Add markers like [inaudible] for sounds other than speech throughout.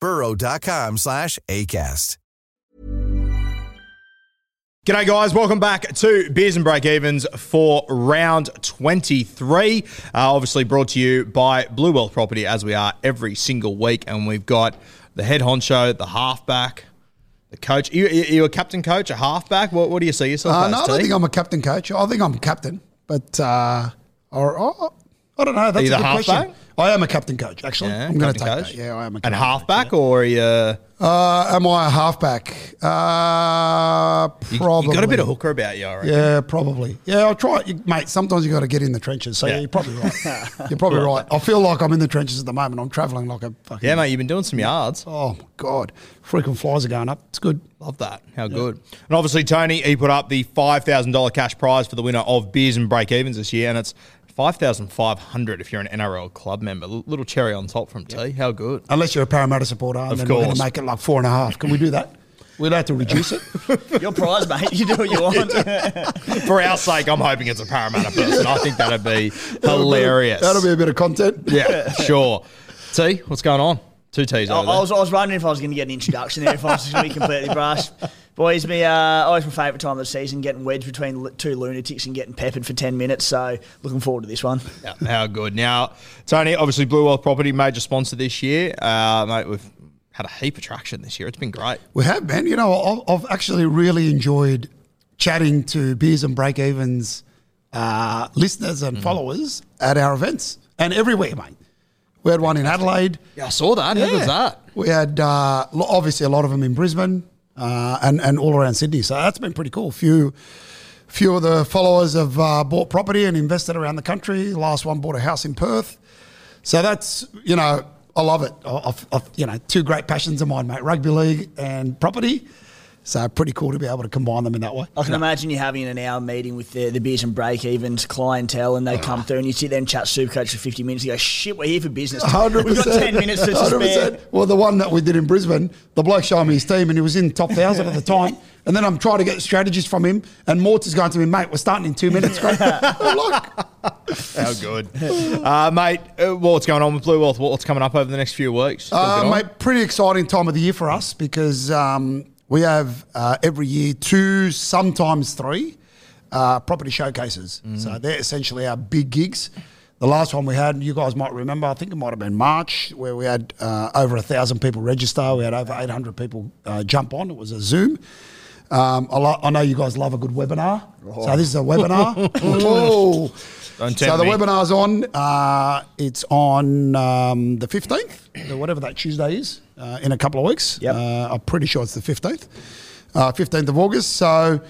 burrow.com slash ACAST. G'day, guys. Welcome back to Beers and Break Evens for round 23. Uh, obviously, brought to you by Blue Wealth Property, as we are every single week. And we've got the head honcho, the halfback, the coach. You, you, you a captain coach, a halfback? What, what do you see yourself Uh, as? no, I don't T? think I'm a captain coach. I think I'm a captain, but uh, or, or- I don't know. That's a the good question. halfback? I am a captain coach. Actually, Yeah, I'm going to captain take coach. that. Yeah, I am a And halfback, coach, yeah. or are you, uh, am I a halfback? Uh, probably. you got a bit of hooker about you, I reckon. Yeah, probably. Yeah, I'll try it, you, mate. Sometimes you got to get in the trenches. So Yeah. yeah. you're probably right. [laughs] you're probably right. I feel like I'm in the trenches at the moment. I'm travelling like a fucking. Yeah, mate, you've been doing some yards. Oh my god, freaking flies are going up. It's good. Love that. How good. And obviously, Tony, he put up the $5,000 cash prize for the winner of Beers and Break Evens this year, and it's 5500 if you're an NRL club member. L- little cherry on top from T. How good. Unless you're a Parramatta supporter, and Of then we're going course. to make it like four and a half. Can we do that? [laughs] We'd have to reduce it. [laughs] Your prize, mate. You do what you want. [laughs] For our sake, I'm hoping it's a Parramatta person. I think that'd be hilarious. That'll be a bit of content. Yeah, sure. T, what's going on? Two T's I, over I there. was, I was wondering if I was going to get an introduction there, if I was going to be completely brushed. [laughs] Boys, me, uh, always my favourite time of the season, getting wedged between two lunatics and getting peppered for 10 minutes. So, looking forward to this one. Yeah, how good. Now, Tony, obviously Blue Wealth Property, major sponsor this year. Uh, mate, we've had a heap of traction this year. It's been great. We have, man. You know, I've, I've actually really enjoyed chatting to Beers and Break Evens uh, listeners Mm. and followers at our events and everywhere, mate. We had one in Adelaide. Yeah, I saw that. How Yeah. good's that? We had uh, obviously a lot of them in Brisbane uh, and and all around Sydney. So that's been pretty cool. Few few of the followers have uh, bought property and invested around the country. The last one bought a house in Perth. So that's you know I love it. I've, I've, you know two great passions of mine, mate: rugby league and property. So pretty cool to be able to combine them in that way. I can imagine you having an hour meeting with the, the beers and break evens clientele, and they come through, and you sit there and chat Supercoach for 50 minutes. You go, shit, we're here for business. Hundred We've got 10 minutes to spare. Well, the one that we did in Brisbane, the bloke showed me his team, and he was in top thousand at the [laughs] time. And then I'm trying to get strategies from him, and Mort's is going to me, mate. We're starting in two minutes. [laughs] Great. How good. uh, mate, uh, what's going on with Blue Wealth? What's coming up over the next few weeks? Uh, mate, pretty exciting time of the year for us because um, we have uh, every year two, sometimes three uh, property showcases. So they're essentially our big gigs. The last one we had, you guys might remember, I think it might have been March, where we had uh, over a thousand people register. We had over 800 people uh, jump on. It was a Zoom. Um, I, lo- I know you guys love a good webinar. So this is a webinar. [laughs] Whoa. So the me. webinar's on. Uh, it's on um, the 15th, whatever that Tuesday is, uh, in a couple of weeks. Yep. Uh, I'm pretty sure it's the 15th, uh, 15th of August. So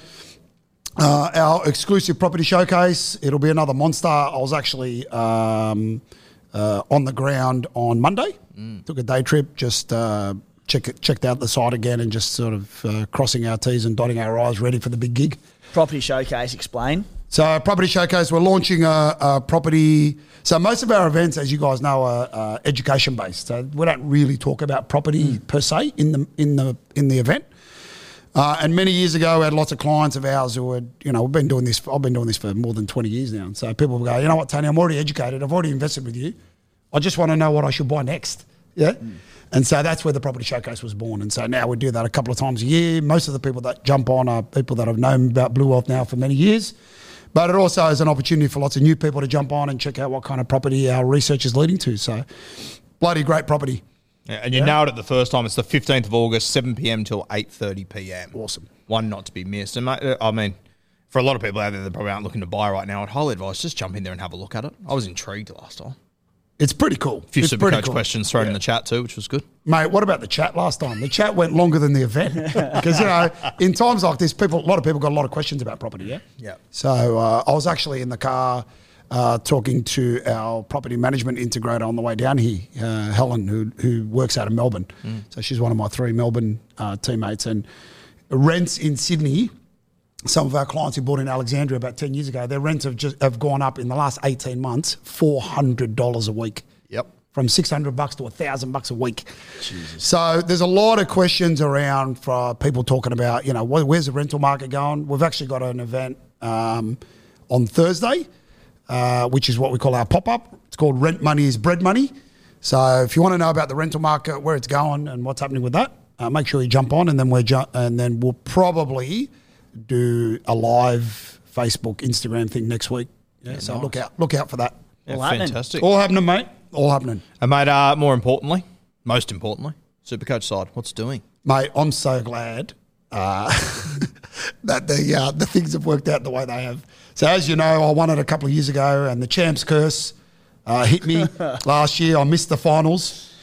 uh, our exclusive property showcase, it'll be another monster. I was actually um, uh, on the ground on Monday. Took a day trip, just uh, check, checked out the site again and just sort of uh, crossing our T's and dotting our I's, ready for the big gig. Property showcase, explain. So, property showcase, we're launching a, a property. So, most of our events, as you guys know, are uh, education based. So, we don't really talk about property per se in the in the in the event. Uh, and many years ago, we had lots of clients of ours who had, you know, we've been doing this. I've been doing this for more than twenty years now. So people go, you know what, Tony, I'm already educated. I've already invested with you. I just want to know what I should buy next. Yeah. And so that's where the property showcase was born. And so now we do that a couple of times a year. Most of the people that jump on are people that have known about Blue Wealth now for many years. But it also is an opportunity for lots of new people to jump on and check out what kind of property our research is leading to. So, bloody great property. Yeah, and you nailed it the first time. It's the 15th of August, 7 p.m. till 8.30 p.m. Awesome. One not to be missed. And mate, uh, I mean, for a lot of people out there that probably aren't looking to buy right now, I'd highly advise just jump in there and have a look at it. I was intrigued last time. It's pretty cool. A few it's super pretty coach cool. questions thrown in the chat too, which was good. Mate, what about the chat last time? The chat went longer than the event [laughs] [laughs] because you know, in times like this, people, a lot of people got a lot of questions about property. Yeah, Yeah. So uh, I was actually in the car uh, talking to our property management integrator on the way down here, uh, Helen, who who works out of Melbourne. So she's one of my three Melbourne uh, teammates, and rents in Sydney. Some of our clients who bought in Alexandria about ten years ago, their rents have just have gone up in the last eighteen months, four hundred dollars a week Yep. from 600 bucks to 1000 bucks a week. Jesus. So there's a lot of questions around for people talking about, you know, wh- where's the rental market going? We've actually got an event um, on Thursday, uh, which is what we call our pop-up. It's called Rent Money is Bread Money. So if you want to know about the rental market, where it's going and what's happening with that, uh, make sure you jump on and then we're ju- and then we'll probably do a live Facebook, Instagram thing next week. Yeah, so look out, look out for that. Yeah, All happening. fantastic. All happening, mate. All happening. And mate, uh, more importantly, most importantly, Supercoach side, what's doing? Mate, I'm so glad uh, [laughs] that the uh, the things have worked out the way they have. So as you know, I won it a couple of years ago, and the champs curse uh, hit me [laughs] last year. I missed the finals,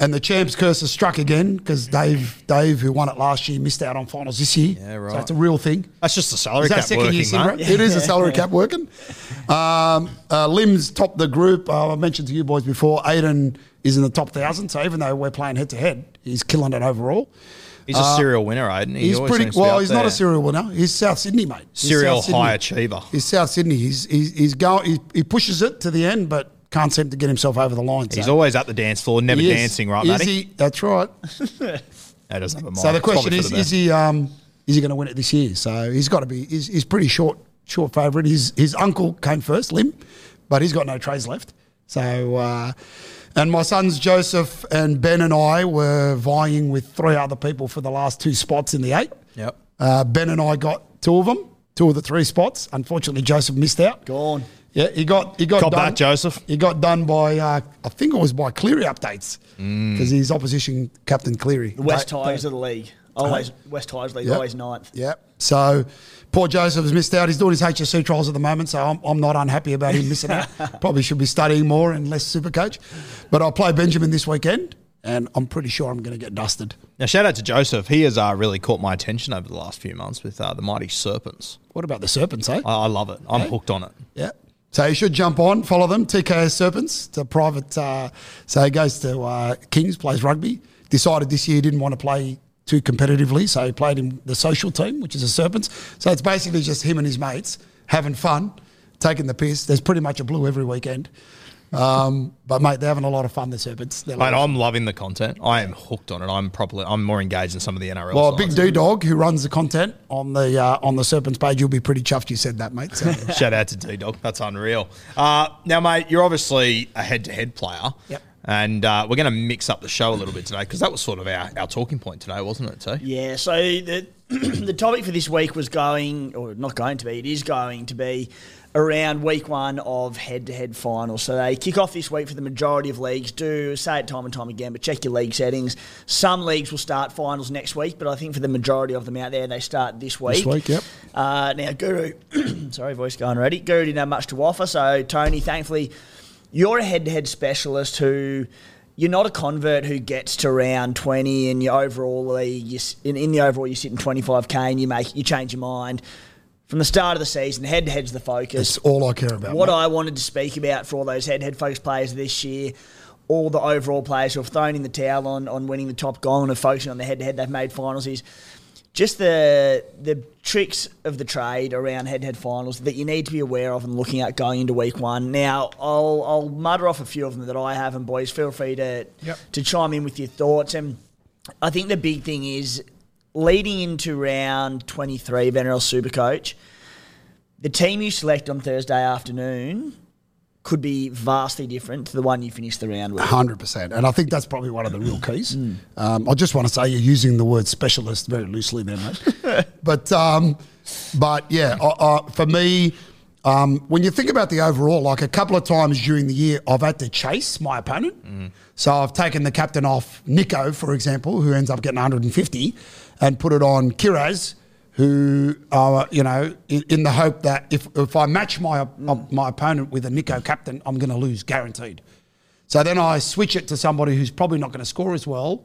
and the champs curse has struck again because Dave Dave, who won it last year, missed out on finals this year. Yeah, right. So it's a real thing. That's just the salary Is that cap second working, year syndrome? mate. It is a [laughs] salary cap working. Um, uh, Lim's topped the group. Uh, I mentioned to you boys before, Aiden is in the top thousand. So even though we're playing head to head, he's killing it overall. He's a serial winner, Aiden. He He's always pretty seems to be well. up He's not there. a serial winner. He's South Sydney, mate. He's serial South Sydney. high achiever. He's South Sydney. He's he's, he's going. He, he pushes it to the end, but can't seem to get himself over the line. He's so. always at the dance floor, never is- dancing, right, Matty? he? That's right. [laughs] He doesn't have a mind. So the It's question is: the Is he um, is he going to win it this year? So he's got to be. He's, he's pretty short short favourite. His his uncle came first, Lim, but he's got no trades left. So uh, and my sons Joseph and Ben and I were vying with three other people for the last two spots in the eight. Yep. Uh, ben and I got two of them, two of the three spots. Unfortunately, Joseph missed out. Gone. Yeah, he got he got Cop done. back, Joseph. He got done by uh, I think it was by Cleary updates Mm. because he's opposition captain Cleary. The West They- Tigers they- of the league. Always West Tigers league, Yep. always ninth. Yeah. So poor Joseph has missed out. He's doing his HSC trials at the moment, so I'm, I'm not unhappy about him missing out. [laughs] Probably should be studying more and less super coach. But I'll play Benjamin this weekend, and I'm pretty sure I'm going to get dusted. Now, shout out to Joseph. He has uh, really caught my attention over the last few months with uh, the Mighty Serpents. What about the Serpents, eh? I, I love it. I'm hooked on it. Yeah. So you should jump on, follow them. TKS Serpents. It's a private. Uh, so he goes to uh, Kings, plays rugby. Decided this year he didn't want to play too competitively, so he played in the social team, which is the Serpents. So it's basically just him and his mates having fun, taking the piss. There's pretty much a blue every weekend. Um, but mate, they're having a lot of fun. The Serpents. They're Mate, like- I'm loving the content. I am hooked on it. I'm properly. I'm more engaged in some of the NRL. well, sides. Big D Dog, who runs the content on the uh, on the Serpents page, you'll be pretty chuffed you said that, mate. So, [laughs] Shout out to D Dog. That's unreal. Uh, now, mate, you're obviously a head to head player. Yep. And uh, we're going to mix up the show a little bit today because that was sort of our, our talking point today, wasn't it, T? Yeah, so the [clears throat] the topic for this week was going, or not going to be, it is going to be around week one of head to head finals. So they kick off this week for the majority of leagues. Do say it time and time again, but check your league settings. Some leagues will start finals next week, but I think for the majority of them out there, they start this week. This week, yep. Uh, now, Guru, [coughs] sorry, voice going already. Guru didn't have much to offer, so Tony, thankfully, you're a head-to-head specialist who you're not a convert who gets to round 20 in your overall league. You, in, in the overall, you sit in 25k and you make you change your mind. From the start of the season, head-to-head's the focus. that's all I care about. What mate. I wanted to speak about for all those head-to-head focused players this year, all the overall players who have thrown in the towel on, on winning the top goal and are focusing on the head-to-head they've made finals is just the the tricks of the trade around head-to-head finals that you need to be aware of and looking at going into week one. Now, I'll I'll mutter off a few of them that I have, and boys, feel free to Yep. to chime in with your thoughts. And I think the big thing is leading into round 23 of NRL Supercoach, the team you select on Thursday afternoon could be vastly different to the one you finished the round with. Hundred percent, and I think that's probably one of the real keys. Um, I just want to say you're using the word specialist very loosely there, mate. [laughs] but um, but yeah, I, I, for me, um, when you think about the overall, like a couple of times during the year, I've had to chase my opponent. So I've taken the captain off Nico, for example, who ends up getting 150, and put it on Kiraz, who are you know in, in the hope that if if I match my my opponent with a Nico captain, I'm going to lose guaranteed. So then I switch it to somebody who's probably not going to score as well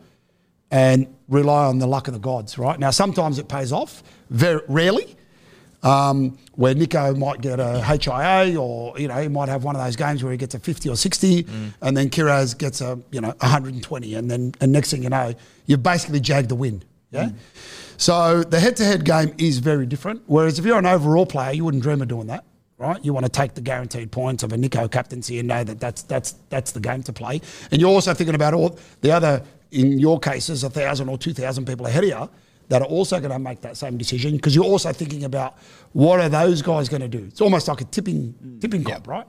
and rely on the luck of the gods, right? Now, sometimes it pays off, very rarely, um, where Nico might get a HIA or, you know, he might have one of those games where he gets a 50 or 60 and then Kiraz gets a, you know, 120 and then and next thing you know, you've basically jagged the win, yeah? So the head-to-head game is very different, whereas if you're an overall player, you wouldn't dream of doing that right? You want to take the guaranteed points of a Nico captaincy and know that that's that's that's the game to play. And you're also thinking about all the other, in your cases, a thousand or two thousand people ahead of you that are also going to make that same decision because you're also thinking about what are those guys going to do. It's almost like a tipping tipping mm. comp, right?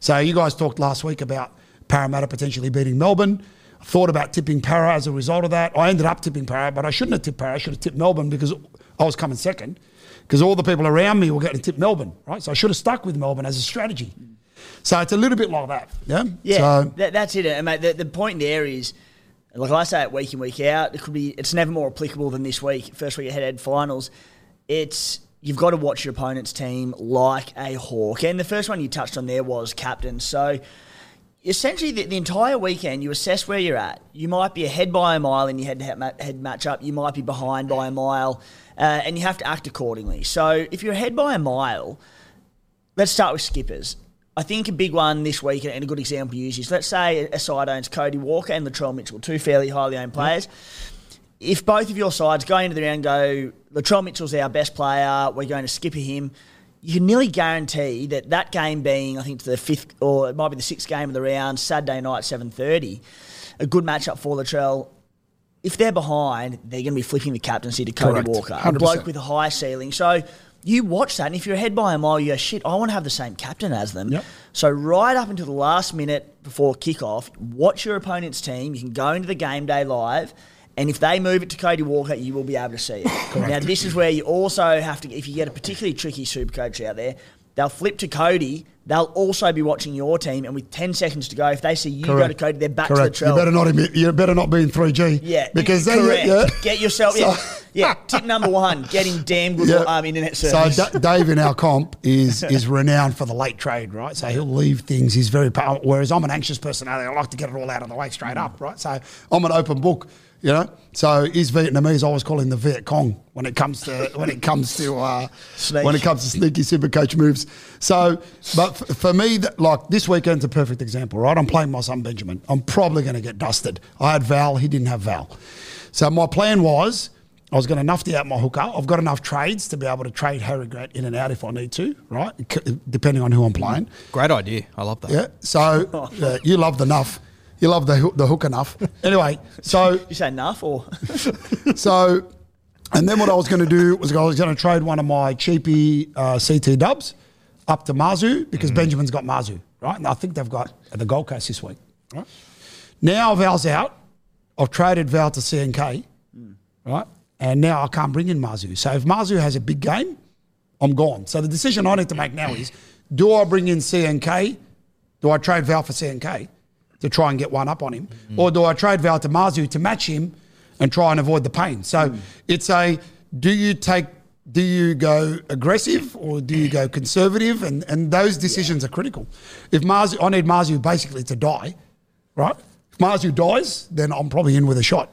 So you guys talked last week about Parramatta potentially beating Melbourne. Thought about tipping Para as a result of that. I ended up tipping Para, but I shouldn't have tipped Para. I should have tipped Melbourne because I was coming second because all the people around me were getting to tip Melbourne, right? So I should have stuck with Melbourne as a strategy. So it's a little bit like that, yeah. Yeah, So, that, that's it. And mate, the, the point there is, like I say it week in week out, it could be. It's never more applicable than this week. First week of head-to-head finals. It's you've got to watch your opponent's team like a hawk. And the first one you touched on there was captain. So essentially, the, the entire weekend you assess where you're at. You might be ahead by a mile in your head-to-head head matchup. You might be behind by a mile, uh, and you have to act accordingly. So if you're ahead by a mile, let's start with skippers. I think a big one this week, and a good example to use is let's say a side owns Cody Walker and Latrell Mitchell, two fairly highly owned players. If both of your sides go into the round go, Latrell Mitchell's our best player, we're going to skipper him, you can nearly guarantee that that game being, I think, it's the fifth or it might be the sixth game of the round, Saturday night, seven thirty, a good matchup for Latrell. If they're behind, they're going to be flipping the captaincy to Cody Correct. Walker, a 100%. bloke with a high ceiling. So you watch that, and if you're ahead by a mile, you go, shit, I want to have the same captain as them. Yep. So right up until the last minute before kickoff, watch your opponent's team. You can go into the game day live. And if they move it to Cody Walker, you will be able to see it. Now, this is where you also have to, if you get a particularly tricky super coach out there, they'll flip to Cody. They'll also be watching your team, and with 10 seconds to go, if they see you go to Correct. Cody, they're back correct. to Latrell. You better not. Admit, you better not be in three G. Yeah, because then correct. yeah. Get yourself. Yeah, So- [laughs] yeah. Tip number one: getting damn good Yeah. um, internet So service. D- Dave in our comp is [laughs] is renowned for the late trade, right? So he'll leave things. He's very. Whereas I'm an anxious personality. I like to get it all out of the way straight up, right? So I'm an open book, you know. So he's Vietnamese. I always call him the Viet Cong when it comes to when it comes to uh, when it comes to sneaky super coach moves. So, but f- for me, that, like this weekend's a perfect example, right? I'm playing my son Benjamin. I'm probably going to get dusted. I had Val. He didn't have Val. So my plan was. I was going to nufty out my hooker. I've got enough trades to be able to trade Harry Grant in and out if I need to, right? C- Depending on who I'm playing. Great idea. I love that. Yeah. So [laughs] uh, you love the nuff. You love the hoo- the hook enough. [laughs] Anyway, so [laughs] you say enough or [laughs] so, and then what I was going to do was I was going to trade one of my cheapy uh, CT dubs up to Mazu because Benjamin's got Mazu, right? And I think they've got at the Gold Coast this week, right? Now Val's out. I've traded Val to CNK, right? And now I can't bring in Mazu. So if Mazu has a big game, I'm gone. So the decision I need to make now is do I bring in CNK? Do I trade Val for CNK to try and get one up on him? Or do I trade Val to match him and try and avoid the pain? So it's a do you take do you go aggressive or do you go conservative? And and those decisions are critical. If Mazu I need Mazu basically to die, right? If Mazu dies, then I'm probably in with a shot.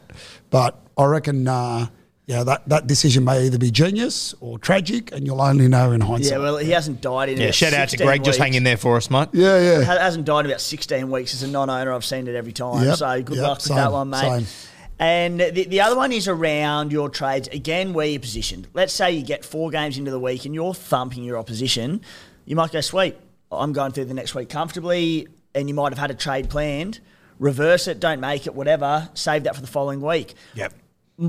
But I reckon uh, yeah, that, that decision may either be genius or tragic, and you'll only know in hindsight. yeah. Well, he hasn't died in Yeah, about shout out to 16 Greg. Just weeks. hang in there for us, mate. yeah, yeah. Ha- hasn't died in about 16 weeks as a non-owner. I've seen it every time. Yep, so good yep, luck with same, that one, mate. same. And the, the other one is around your trades. Again, where you're positioned. Let's say you get four games into the week and you're thumping your opposition. You might go, sweet, I'm going through the next week comfortably. And you might have had a trade planned. Reverse it, don't make it, whatever. Save that for the following week. Yep.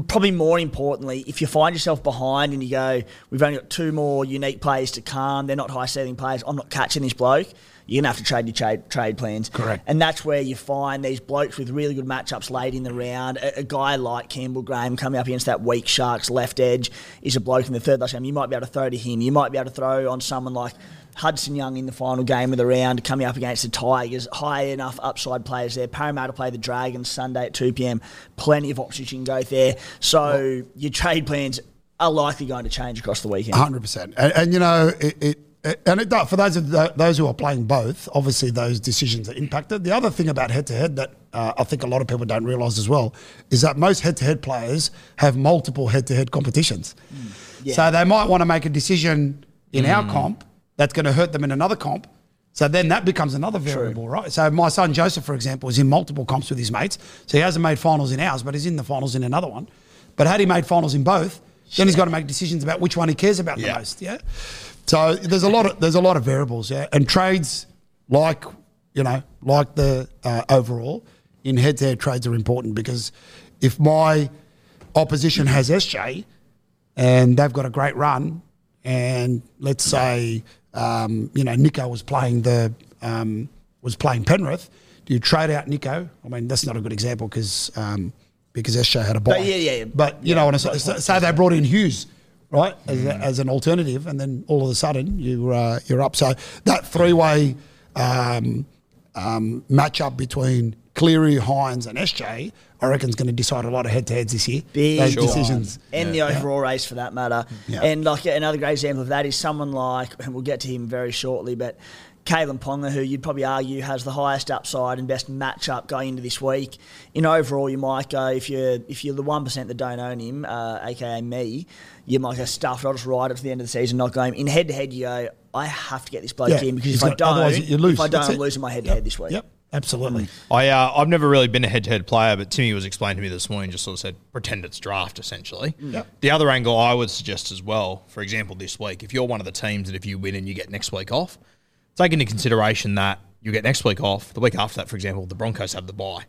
Probably more importantly, if you find yourself behind and you go, we've only got two more unique players to come, they're not high ceiling players, I'm not catching this bloke, you're going to have to trade your trade, trade plans. Correct. And that's where you find these blokes with really good matchups late in the round. A, a guy like Campbell Graham coming up against that weak Sharks left edge is a bloke in the third last game. You might be able to throw to him. You might be able to throw on someone like Hudson Young in the final game of the round, coming up against the Tigers. High enough upside players there. Parramatta play the Dragons Sunday at 2 p.m. Plenty of options you can go there. So your trade plans are likely going to change across the weekend. Hundred percent, and, and you know it. it and it does, for those of the, those who are playing both, obviously those decisions are impacted. The other thing about head to head that uh, I think a lot of people don't realise as well is that most head to head players have multiple head to head competitions. Yeah. So they might want to make a decision in our comp that's going to hurt them in another comp. So then that becomes another variable, right? So my son Joseph, for example, is in multiple comps with his mates. So he hasn't made finals in ours, but he's in the finals in another one. But had he made finals in both, then he's got to make decisions about which one he cares about the most. Yeah. So there's a lot of there's a lot of variables, yeah. And trades like you know like the uh, overall in head to head trades are important because if my opposition has SJ and they've got a great run, and let's say um, you know Nico was playing the um, was playing Penrith, do you trade out Nico? I mean that's not a good example because um, because SJ had a buy. But yeah, yeah, But you know what I'm saying? Say they brought in Hughes. Right as, a, as an alternative, and then all of a sudden you uh, you're up. So that three way um, um, matchup between Cleary, Hynes, and SJ, I reckon is going to decide a lot of head to heads this year. Big Those time. decisions. and the overall race for that matter. Yeah. And like another great example of that is someone like, and we'll get to him very shortly, but Kalyn Ponga, who you'd probably argue has the highest upside and best matchup going into this week. In overall, you might go if you're if you're the one percent that don't own him, uh, aka me, you might go stuffed. I'll just ride it to the end of the season, not go him. In head to head, you go, I have to get this bloke Yeah, in because if I got- don't, you lose. if I don't, I'm it. losing my head to head this week. Yep, absolutely. I uh, I've never really been a head-to-head player, but Timmy was explaining to me this morning. Just sort of said, pretend it's draft essentially. Yep. The other angle I would suggest as well, for example, this week, if you're one of the teams that if you win and you get next week off, take into consideration that you get next week off. The week after that, for example, the Broncos have the bye.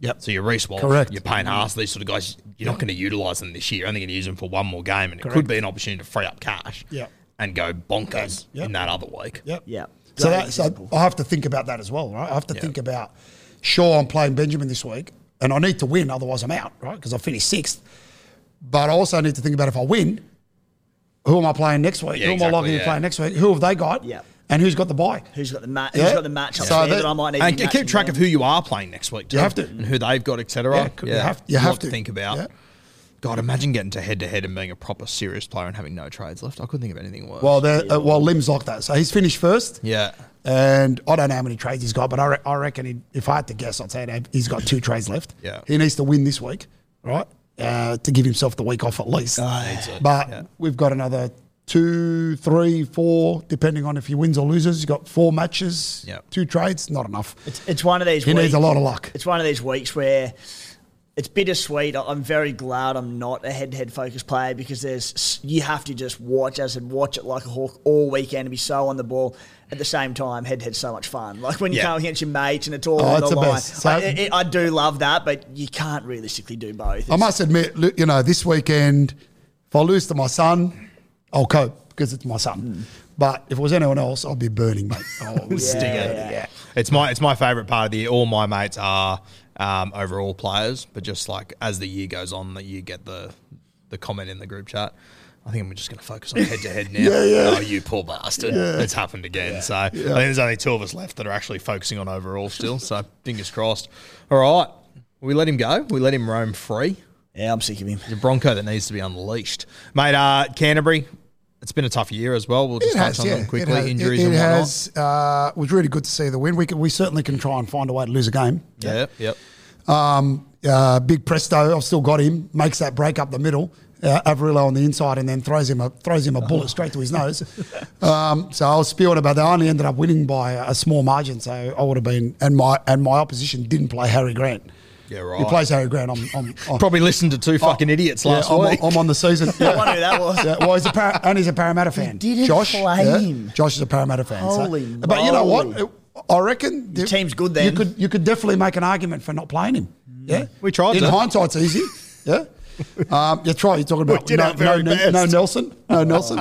Yep. So you're Reece Walsh, Correct. you're Payne Haas, these sort of guys, you're not going to utilise them this year. You're only going to use them for one more game, and it could be an opportunity to free up cash Yep. and go bonkers Yep. in that other week. Yep. Yeah. So, that, so. I have to think about that as well, right? I have to Yeah. think about, sure, I'm playing Benjamin this week, and I need to win, otherwise I'm out, right? Because I finished sixth. But I also need to think about if I win, who am I playing next week? Yeah, who am I exactly, logging in yeah. playing next week? Who have they got? Yeah. And who's got the buy? Who's got the ma- Yeah. Who's got the matchup So there that- that I might need and to keep track them? of who you are playing next week. Too, You have to. and who they've got, etc. Yeah, you have- you have to. think about. Yeah. God, imagine getting to head to head and being a proper serious player and having no trades left. I couldn't think of anything worse. Well, they're- uh, well, Lim's like that. So he's finished first. yeah, And I don't know how many trades he's got, but I, re- I reckon he, if I had to guess, I'd say he's got two trades left. Yeah. He needs to win this week, right? Uh, to give himself the week off at least. needs it, But yeah. we've got another two, three, four, depending on if he wins or loses. He's got four matches, Yeah. two trades, not enough. It's, it's one of these. He weeks, needs a lot of luck. It's one of these weeks where it's bittersweet. I- I'm very glad I'm not a head-to-head focused player because there's you have to just watch as and watch it like a hawk all weekend and be so on the ball. At the same time, head-to-head's so much fun. [laughs] Like when you Yeah. come against your mates and it's all Oh, on it's the the line. So- I, it- I do love that, but you can't realistically do both. I must admit, you know, this weekend, if I lose to my son, I'll cope because it's my son. Hmm. But if it was anyone else, I'd be burning, mate. [laughs] Oh, Sting it. yeah. yeah. It's my it's my favourite part of the year. All my mates are um, overall players, but just like as the year goes on, that you get the the comment in the group chat. I think I'm just going to focus on head to head now. [laughs] Yeah, yeah. Oh, you poor bastard! It's happened again. So I think there's only two of us left that are actually focusing on overall still. So fingers crossed. All right, we let him go. We let him roam free. Yeah, I'm sick of him. The Bronco that needs to be unleashed, mate. Uh, Canterbury. It's been a tough year as well. We'll just It touch has, on yeah. them quickly. It has, Injuries it, it and whatnot. has uh, was really good to see the win. We can, we certainly can try and find a way to lose a game. Yep, yep. Um, uh, big Presto, I've still got him. Makes that break up the middle. Uh, Averillo on the inside, and then throws him a throws him a bullet straight to his nose. [laughs] Um, so I was spewing about that. I only ended up winning by a small margin. So I would have been, and my and my opposition didn't play Harry Grant. Yeah, right. He plays Harry Grant. I'm, I'm, [laughs] I'm Probably listened to two fucking idiots yeah, last I'm, on- week. I'm on the season. [laughs] I wonder who that was. Yeah, well, he's a Par- and he's a Parramatta fan. didn't Josh, play yeah, him. Josh is a Parramatta fan. so- Holy but you know what? I reckon the team's good Then You could you could definitely make an argument for not playing him. Yeah, We tried In to. hindsight, it's easy. Yeah, [laughs] Um, you try. You're talking about no, no, no Nelson, no Nelson.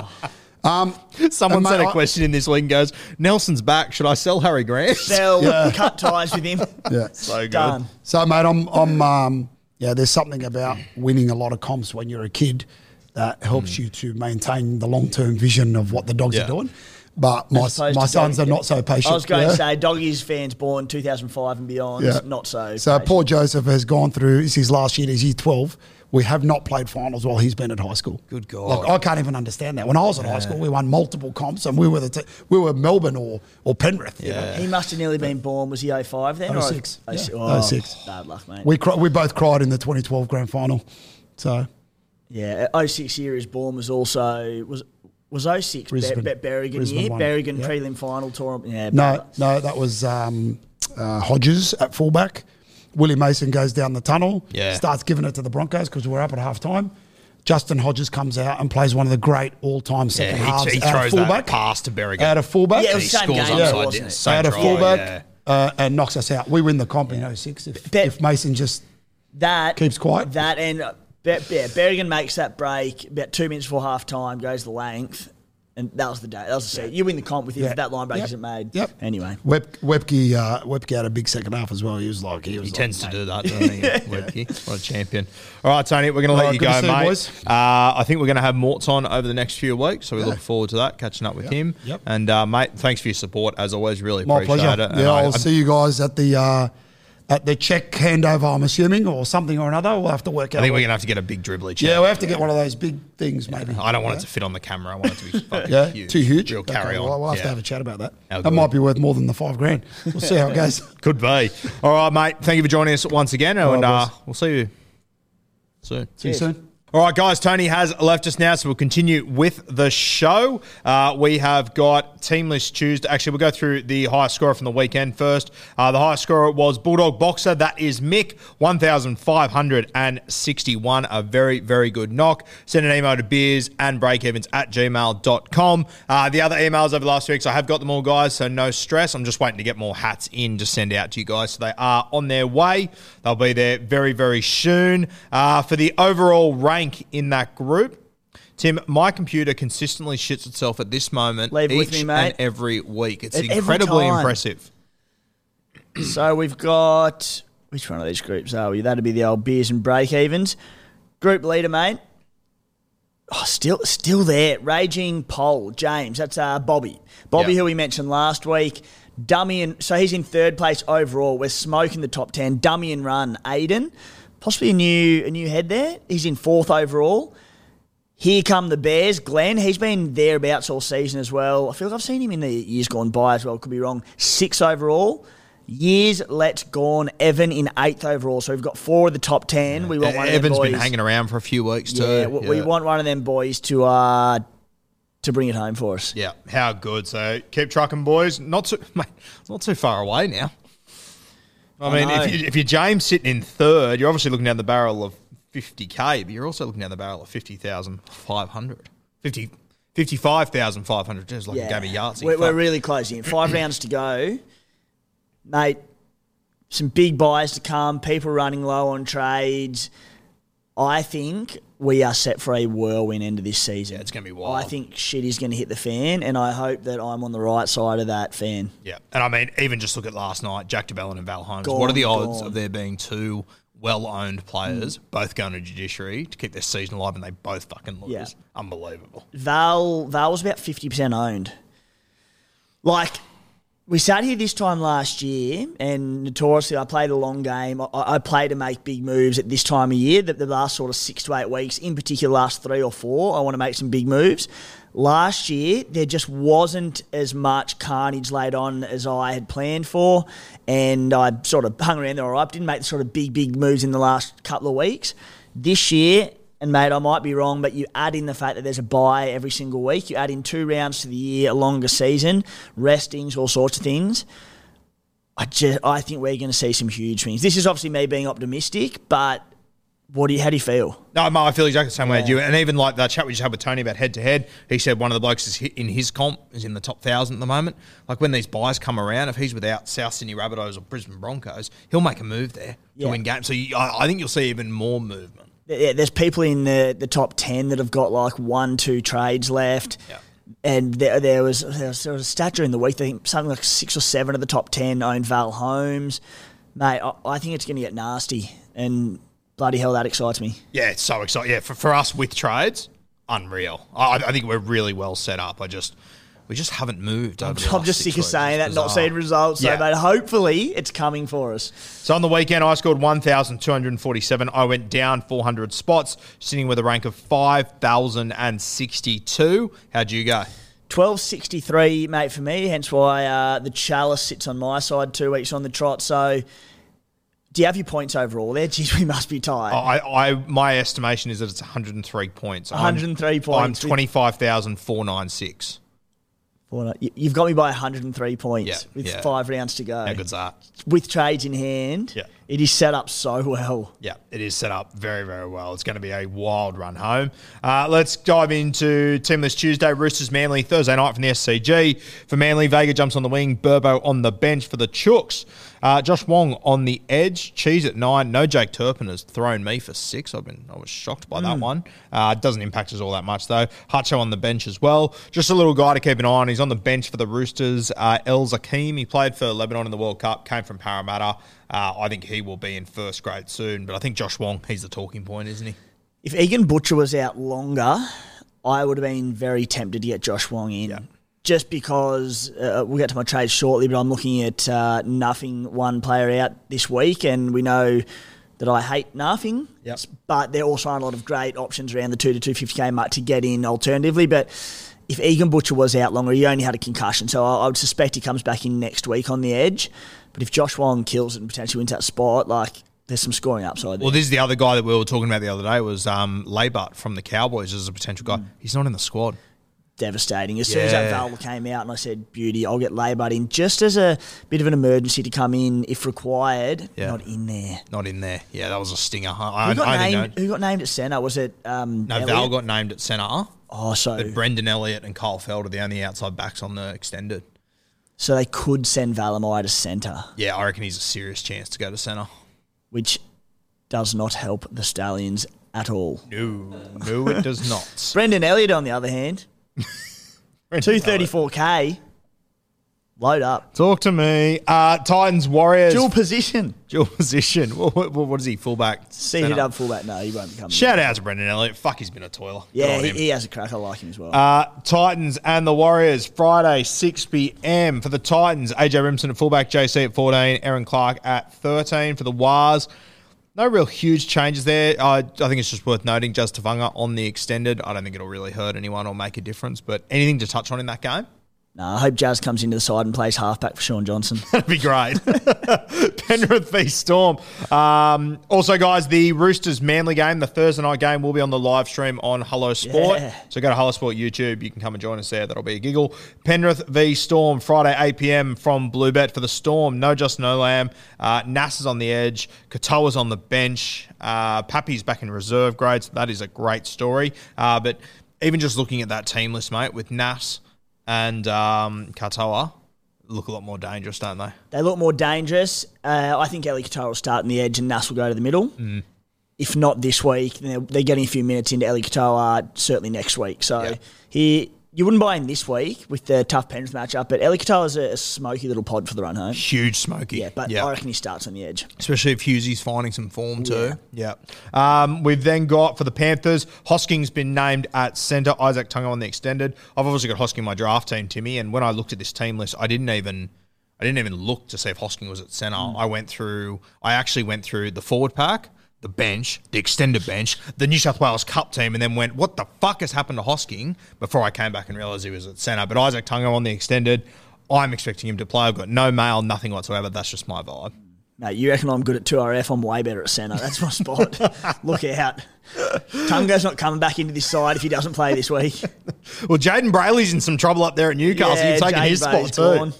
Um, Someone and sent a a I- question in this week and goes, Nelson's back. Should I sell Harry Grant? They'll [laughs] Yeah. cut ties with him. [laughs] Yeah. so good. Done. So, mate, I'm, I'm, um, yeah. There's something about winning a lot of comps when you're a kid that helps you to maintain the long term vision of what the dogs Yeah. are doing. But my, my to sons are not so patient. I was going yeah. to say, Doggies fans born 2005 and beyond, Yeah. not so. So patient. poor Joseph has gone through. It's his last year. He's year twelve. We have not played finals while he's been at high school. Good God. Like I can't even understand that. When I was at high school, we won multiple comps, and we were the t- we were Melbourne or or Penrith. you know. He must have nearly been born. Was he 05 then? 06, Or, yeah. Oh, 06. Bad luck, mate. We cri- we both cried in the 2012 grand final. So yeah, 06 year his born was also was was 06 Brisbane. Ber- Ber- Berrigan Brisbane year, won. Berrigan Yeah. prelim final tournament. Yeah, no, no, that was um, uh, Hodges at fullback. Willie Mason goes down the tunnel. Yeah. starts giving it to the Broncos because we're up at half time. Justin Hodges comes out and plays one of the great all-time Yeah, second he, halves he out of throws fullback. that pass to Berrigan. out of fullback. Yeah, it was he same scores game, onside, wasn't yeah, it? same out of fullback yeah. uh, and knocks us out. We win the comp in 06 if, Bet- if Mason just That Keeps quiet. That and uh, Be- yeah, Berrigan makes that break about two minutes before half time, goes the length, and that was the day. That was the season. You win the comp with him Yeah. if that line break Yep. isn't made. Yep. Anyway, Web, Webcke, uh, Webcke had a big second half as well. He was like he was He like, tends to mate. do that, doesn't he? [laughs] Webcke? What a champion. All right, Tony, we're going to let right, you good go, see you, mate. boys. Uh, I think we're going to have Morts on over the next few weeks, so we look forward to that, catching up with him. Yep. And, uh, mate, thanks for your support, as always. Really My appreciate pleasure. it. And Yeah, I- I'll I- see you guys at the uh, at the check handover. I'm assuming, or something or another. We'll have to work out. I think we're going to have to get a big dribbly chair. yeah, we'll have to get one of those big things, maybe. I don't want it to fit on the camera. I want it to be [laughs] fucking Yeah, huge. too huge. Real carry Okay, on. well, we'll have Yeah. to have a chat about that. That might be worth more than the five grand. We'll see how it goes. [laughs] Could be. All right, mate. Thank you for joining us once again, and uh, we'll see you soon. See you soon. All right, guys, Tony has left us now, so we'll continue with the show. Uh, we have got Team List Tuesday. Actually, we'll go through the highest scorer from the weekend first. Uh, the highest scorer was Bulldog Boxer. That is Mick, 1,561. A very, very good knock. Send an email to beers and breakevens at gmail.com. Uh, the other emails over the last weeks, I have got them all, guys, so no stress. I'm just waiting to get more hats in to send out to you guys. So they are on their way. They'll be there very, very soon. Uh, for the overall rank in that group, Tim, my computer consistently shits itself at this moment Leave each with me, mate. and every week. It's At every incredibly time. impressive. [clears throat] so we've got which one of these groups are we? That'd be the old beers and break evens. Group leader, mate. Oh, still, still there. Raging Pole, James. That's uh, Bobby. Bobby, Yeah. who we mentioned last week. Dummy and so he's in third place overall. We're smoking the top ten. Dummy and run, Aiden. Possibly a new a new head there. He's in fourth overall. Here come the Bears. Glenn, he's been thereabouts all season as well. I feel like I've seen him in the years gone by as well. Could be wrong. Six overall. Years let gone. Evan in eighth overall. So we've got four of the top ten. We want one of them Evan's been hanging around for a few weeks too. Yeah, we, we want one of them boys to uh to bring it home for us. Yeah, how good. So keep trucking, boys. Not too, [laughs] mate, not too far away now. I, I mean, know. if, you, if you're James sitting in third, you're obviously looking down the barrel of 50k, but you're also looking down the barrel of 50,500. 50, 55,500. Just like a game of Yahtzee. We're, we're really closing. in. Five [coughs] rounds to go, mate. Some big buys to come. People running low on trades. I think we are set for a whirlwind end of this season. Yeah, it's gonna be wild. I think shit is going to hit the fan, and I hope that I'm on the right side of that fan. Yeah, and I mean, even just look at last night, Jack de Belin and Val Holmes. Gone, what are the odds gone. of there being two well-owned players mm. both going to judiciary to keep their season alive, and they both fucking lose? Yeah. Unbelievable. Val Val was about fifty percent owned. Like we sat here this time last year, and notoriously, I played a long game. I, I play to make big moves at this time of year. The, the last sort of six to eight weeks, in particular, last three or four, I want to make some big moves. Last year, there just wasn't as much carnage laid on as I had planned for, and I sort of hung around there right. Didn't make the sort of big, big moves in the last couple of weeks. This year, and mate, I might be wrong, but you add in the fact that there's a buy every single week. You add in two rounds to the year, a longer season, restings, all sorts of things. I just, I think we're going to see some huge things. This is obviously me being optimistic, but what do you, how do you feel? No, Mo, I feel exactly the same way as you. And even like that chat we just had with Tony about head to head, he said one of the blokes is in his comp is in the top thousand at the moment. Like when these buys come around, if he's without South Sydney Rabbitohs or Brisbane Broncos, he'll make a move there Yeah. to win games. So you, I, I think you'll see even more movement. Yeah, there's people in the, the top 10 that have got like one, two trades left. Yeah. And there, there, was, there was there was a stat during the week. I think something like six or seven of the top ten own Val Holmes. Mate, I, I think it's going to get nasty, and bloody hell, that excites me. Yeah, it's so exciting. Yeah, for, for us with trades, unreal. I, I think we're really well set up. I just we just haven't moved. Over the [laughs] I'm just six sick of saying that, not seeing results. Yeah. So, mate, hopefully it's coming for us. So on the weekend, I scored 1,247. I went down 400 spots, sitting with a rank of 5,062. How'd you go? 1263, mate, for me. Hence why uh, the chalice sits on my side two weeks on the trot. So, do you have your points overall there? [laughs] Geez, we must be tied. I, I my estimation is that it's 103 points. I'm- 103 points. I'm 25,496. You've got me by 103 points Yeah, with yeah. five rounds to go. How good's that? With trades in hand, Yeah. It is set up so well. Yeah, it is set up very, very well. It's going to be a wild run home. Uh, let's dive into Team List Tuesday. Roosters Manly Thursday night from the SCG. For Manly, Vega jumps on the wing. Burbo on the bench for the Chooks. Uh, Josh Wong on the edge. Cheese at nine. No Jake Turpin has thrown me for six. I've been I was shocked by that one. Uh, it doesn't impact us all that much though. Hutcho on the bench as well. Just a little guy to keep an eye on. He's on the bench for the Roosters. Uh, El-Zakhem. He played for Lebanon in the World Cup. Came from Parramatta. Uh, I think he will be in first grade soon. But I think Josh Wong. He's the talking point, isn't he? If Egan Butcher was out longer, I would have been very tempted to get Josh Wong in. Just because uh, we'll get to my trades shortly, but I'm looking at uh, nothing one player out this week, and we know that I hate nothing. Yep. But there also aren't a lot of great options around the two to two fifty k mark to get in alternatively. But if Egan Butcher was out longer, he only had a concussion, so I, I would suspect he comes back in next week on the edge. But if Josh Wong kills it and potentially wins that spot, like there's some scoring upside there. Well, this is the other guy that we were talking about the other day was um, from the Cowboys as a potential guy. He's not in the squad. devastating. As soon as that Val came out and I said, beauty, I'll get Laybutt in just as a bit of an emergency to come in if required. Yeah. Not in there. Not in there. Yeah, that was a stinger. I, Who got, I, named, who got named at centre? Was it um, no Elliott? Val got named at centre. Oh, so, Brendan Elliott and Kyle Feldt are the only outside backs on the extended. So they could send Valemei to centre, Yeah, I reckon he's a serious chance to go to centre. which does not help the Stallions at all. No, no, it does not. [laughs] Brendan Elliott, on the other hand, [laughs] 234k. Load up. Talk to me. Uh, Titans Warriors Dual position. dual position. [laughs] What, what, what is he? Fullback. Seated centre? up fullback. No, he won't coming. Shout out to Brendan Elliott. Fuck, he's been a toiler. Yeah, he, he has a crack. I like him as well. Uh, Titans and the Warriors, Friday, 6 p.m. For the Titans, AJ Brimson at fullback, JC at 14, Erin Clark at 13. For the Wars, no real huge changes there. Uh, I think it's just worth noting Jazz Tevaga on the extended. I don't think it'll really hurt anyone or make a difference, but anything to touch on in that game? No, I hope Jazz comes into the side and plays halfback for Shaun Johnson. [laughs] That'd be great. [laughs] Penrith v Storm. Um, also, guys, the Roosters Manly game, the Thursday night game, will be on the live stream on Hello Sport. Yeah. So go to Hello Sport YouTube. You can come and join us there. That'll be a giggle. Penrith v Storm, Friday, 8 p.m. from Bluebet for the Storm. No Justin Olam. Uh, Nass is on the edge. Katoa's on the bench. Uh, Pappy's back in reserve grade. So that is a great story. Uh, but even just looking at that team list, mate, with Nass and um, Katoa, look a lot more dangerous, don't they? They look more dangerous. Uh, I think Eli Katoa will start in the edge and Nass will go to the middle. Mm. If not this week, they're, they're getting a few minutes into Eli Katoa certainly next week. So Yeah. he, you wouldn't buy him this week with the tough Penrith matchup, but Eli Katoa is a, a smoky little pod for the run home. Huge smoky. Yeah, but I reckon he starts on the edge. Especially if Hughesy's finding some form too. Yeah. Um, we've then got for the Panthers, Hosking's been named at centre, Izack Tago on the extended. I've obviously got Hosking in my draft team, Timmy, and when I looked at this team list, I didn't even I didn't even look to see if Hosking was at centre. I went through I actually went through the forward pack, the bench, the extended bench, the New South Wales Cup team, and then went, what the fuck has happened to Hosking? Before I came back and realised he was at centre. But Izack Tago on the extended, I'm expecting him to play. I've got no mail, nothing whatsoever. That's just my vibe. Mate, you reckon I'm good at 2RF? I'm way better at centre. That's my spot. [laughs] Look out. Tago's not coming back into this side if he doesn't play this week. Well, Jayden Brailey's in some trouble up there at Newcastle. Yeah, You've taken his spot too. gone.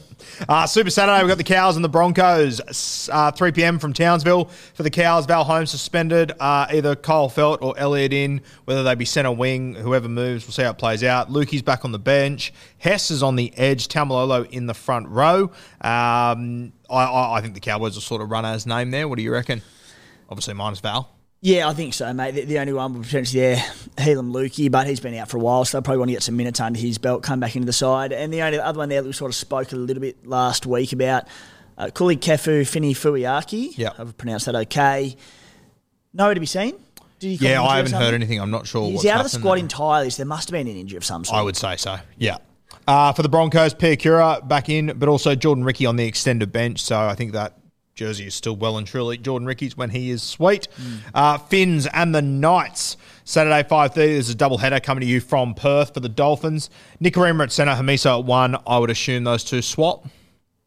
Uh, Super Saturday, we've got the Cows and the Broncos. Uh, 3 p.m. from Townsville. For the Cows, Val Holmes suspended. Uh, either Kyle Feldt or Elliott in. Whether they be centre wing, whoever moves, we'll see how it plays out. Luki's back on the bench. Hess is on the edge. Taumalolo in the front row. Um, I, I, I think the Cowboys will sort of run as name there. What do you reckon? Obviously, minus Val. Yeah, I think so, mate. The, the only one would potentially there, Heilum Luki, but he's been out for a while, so they probably want to get some minutes under his belt, come back into the side. And the only other one there that we sort of spoke a little bit last week about uh, Kulikefu Finefeuiaki. Yeah. I've pronounced that okay. Nowhere to be seen. Did he Yeah, I haven't heard anything. I'm not sure He's what's out of the squad entirely, so there must have been an injury of some sort. I would say so. Yeah. Uh, for the Broncos, Piakura back in, but also Jordan Riki on the extended bench. So I think that jersey is still well and truly Jordan Riki's when he is sweet. Uh, Finns and the Knights. Saturday, 5.30, there's a double header coming to you from Perth for the Dolphins. Nikorima at centre, Hamiso at one. I would assume those two swap.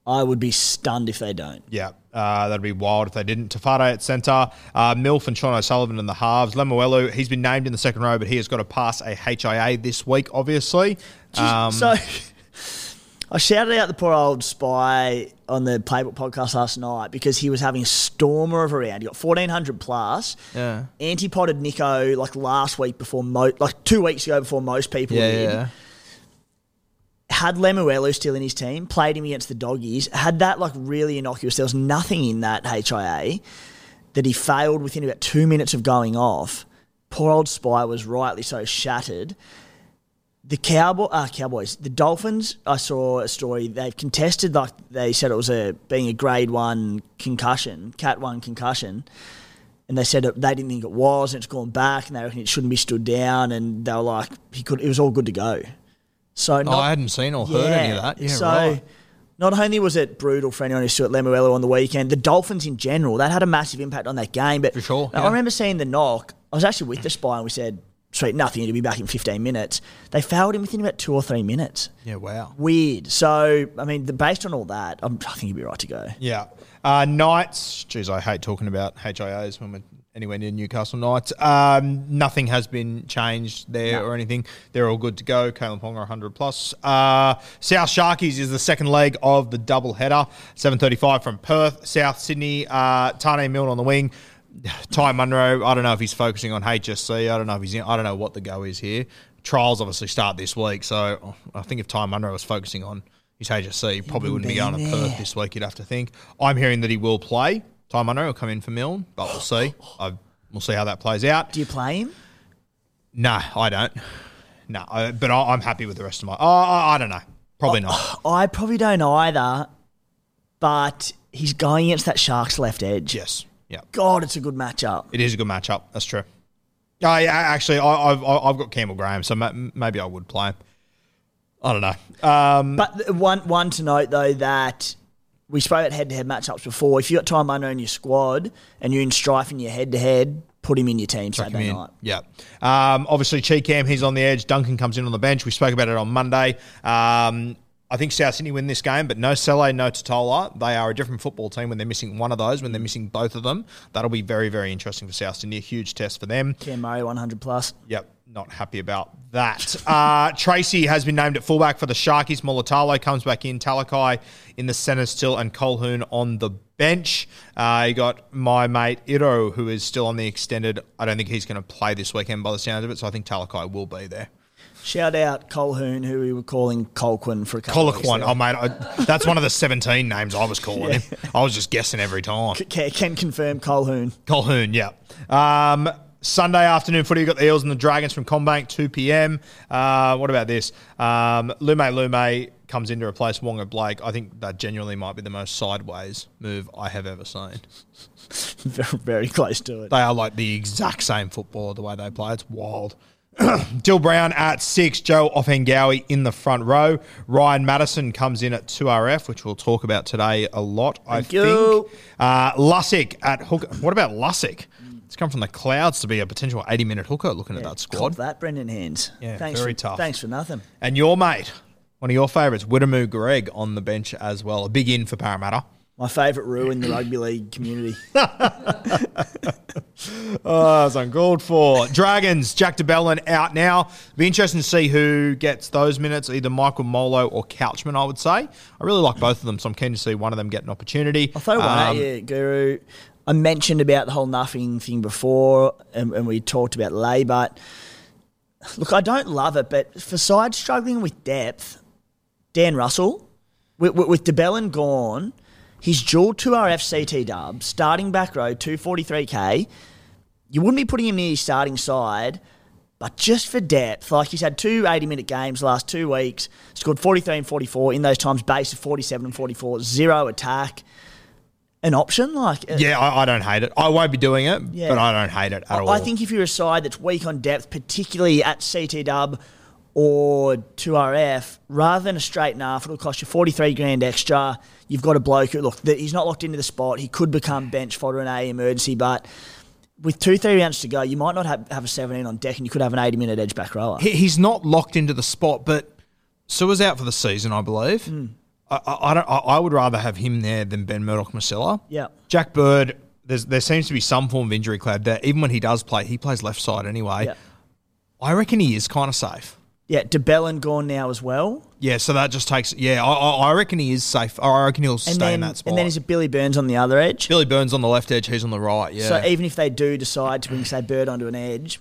I would be stunned if they don't. Yeah, uh, that'd be wild if they didn't. Tafade at centre, uh, Milf and Sean O'Sullivan in the halves. Lemuelu, he's been named in the second row, but he has got to pass a HIA this week, obviously. Um, so [laughs] I shouted out the poor old spy on the Playbook podcast last night because he was having a stormer of a round. He got fourteen hundred plus. Yeah. Anti-potted Nico like last week before mo- like two weeks ago before most people did. Had Lemuelu still in his team, played him against the doggies, had that like really innocuous. There was nothing in that HIA that he failed within about two minutes of going off. Poor old Spy was rightly so shattered. The Cowboy, uh, Cowboys, the Dolphins. I saw a story. They've contested like they said it was a being a grade one concussion, cat one concussion, and they said it, they didn't think it was, and it's gone back, and they reckon it shouldn't be stood down, and they were like he could. It was all good to go. So Oh, not, I hadn't seen or heard any of that. Yeah, so right. not only was it brutal for anyone who saw at Lemuelu on the weekend, the Dolphins in general, that had a massive impact on that game. But For sure, I remember seeing the knock. I was actually with the spy and we said, sweet, nothing, to be back in 15 minutes. They fouled him within about two or three minutes. Yeah, wow. Weird. So, I mean, the, based on all that, I'm, I think he'd be right to go. Yeah. Uh, Knights, geez, I hate talking about HIAs when we're anywhere near Newcastle Knights. Um, nothing has been changed there or anything. They're all good to go. Kalyn Ponga 100 plus. Uh, South Sharkies is the second leg of the double header. 7.35 from Perth. South Sydney, uh, Taane Milne on the wing. [sighs] Ty Munro, I don't know if he's focusing on HSC. I don't know if he's in, I don't know what the go is here. Trials obviously start this week, so oh, I think if Ty Munro was focusing on his HSC, he probably wouldn't be going to Perth this week, you'd have to think. I'm hearing that he will play. Ty Munro will come in for Milne, but we'll see. I, we'll see how that plays out. Do you play him? No, I don't. No, I, but I, I'm happy with the rest of my. Oh, I, I don't know. Probably not. I probably don't either, but he's going against that Sharks left edge. Yes. Yeah. God, it's a good matchup. It is a good matchup. That's true. Oh, yeah, actually, I, I've I've got Campbell Graham, so ma- maybe I would play him. I don't know. Um, But one one to note though that we spoke about head to head matchups before. If you got Ty Munro in your squad and you're in strife in your head to head, put him in your team Saturday night. Yeah. Um, obviously, Cheekham, he's on the edge. Duncan comes in on the bench. We spoke about it on Monday. Um, I think South Sydney win this game, but no Sele, no Tatola. They are a different football team when they're missing one of those. When they're missing both of them, that'll be very, very interesting for South Sydney. A huge test for them. Cam Murray 100 plus. Yep, not happy about that. [laughs] Uh, Tracy has been named at fullback for the Sharkies. Mulitalo comes back in. Talakai in the centre still, and Colquhoun on the bench. Uh, you got my mate Iro, who is still on the extended. I don't think he's going to play this weekend by the sound of it, so I think Talakai will be there. Shout out Colquhoun, who we were calling Colquin for a couple of weeks Colquan, oh mate, I, that's one of the 17 names I was calling him. I was just guessing every time. Can, can confirm Colquhoun. Colquhoun, yeah. Um, Sunday afternoon footy, you've got the Eels and the Dragons from CommBank, 2 p.m. Uh, what about this? Um, Lume Lume comes in to replace Wonga Blake. I think that genuinely might be the most sideways move I have ever seen. [laughs] very, very close to it. They are like the exact same footballer the way they play. It's wild. [clears throat] Dill Brown at six, Joe Offengawi in the front row. Ryan Matterson comes in at 2RF, which we'll talk about today a lot, I Thank think. Uh, Lussick at hooker. What about Lussick? It's come from the clouds to be a potential 80 minute hooker looking at that squad. that, Brendan Hands. Yeah, thanks very for, tough. Thanks for nothing. And your mate, one of your favourites, Wiremu Greig on the bench as well. A big in for Parramatta. My favourite rue in the rugby league community. [laughs] Oh, that's uncalled for. Dragons, Jack de Belin out now. Be interesting to see who gets those minutes, either Michael Molo or Couchman, I would say. I really like both of them, so I'm keen to see one of them get an opportunity. I'll throw one at Um, you, Guru. I mentioned about the whole nothing thing before, and, and we talked about Lay, but look, I don't love it, but for sides struggling with depth, Dan Russell, with, with, with de Belin gone, he's dual 2RF CT dub, starting back row, 243k. you wouldn't be putting him near your starting side, but just for depth, like he's had two 80 minute games the last two weeks, scored 43 and 44 in those times, base of 47 and 44, zero attack. An option? Like, uh, Yeah, I, I don't hate it. I won't be doing it, Yeah. but I don't hate it at I, all. I think if you're a side that's weak on depth, particularly at CT Dub or 2RF, rather than a straight enough, it'll cost you 43 grand extra. You've got a bloke who, look, he's not locked into the spot. He could become bench fodder in a emergency, but with two, three rounds to go, you might not have, have a 17 on deck and you could have an 80 minute edge back rower. He, he's not locked into the spot, but Sua's out for the season, I believe. Hmm. I, I, I don't. I, I would rather have him there than Ben Murdoch Masila. Yeah. Jack Bird. There's, there seems to be some form of injury cloud there. Even when he does play, he plays left side anyway. Yeah. I reckon he is kind of safe. Yeah, de Belin gone now as well. Yeah, so that just takes. Yeah, I, I, I reckon he is safe. I reckon he'll stay then, in that spot. and then is it Billy Burns on the other edge? Billy Burns on the left edge. He's on the right. Yeah. So even if they do decide to bring, say, Bird onto an edge,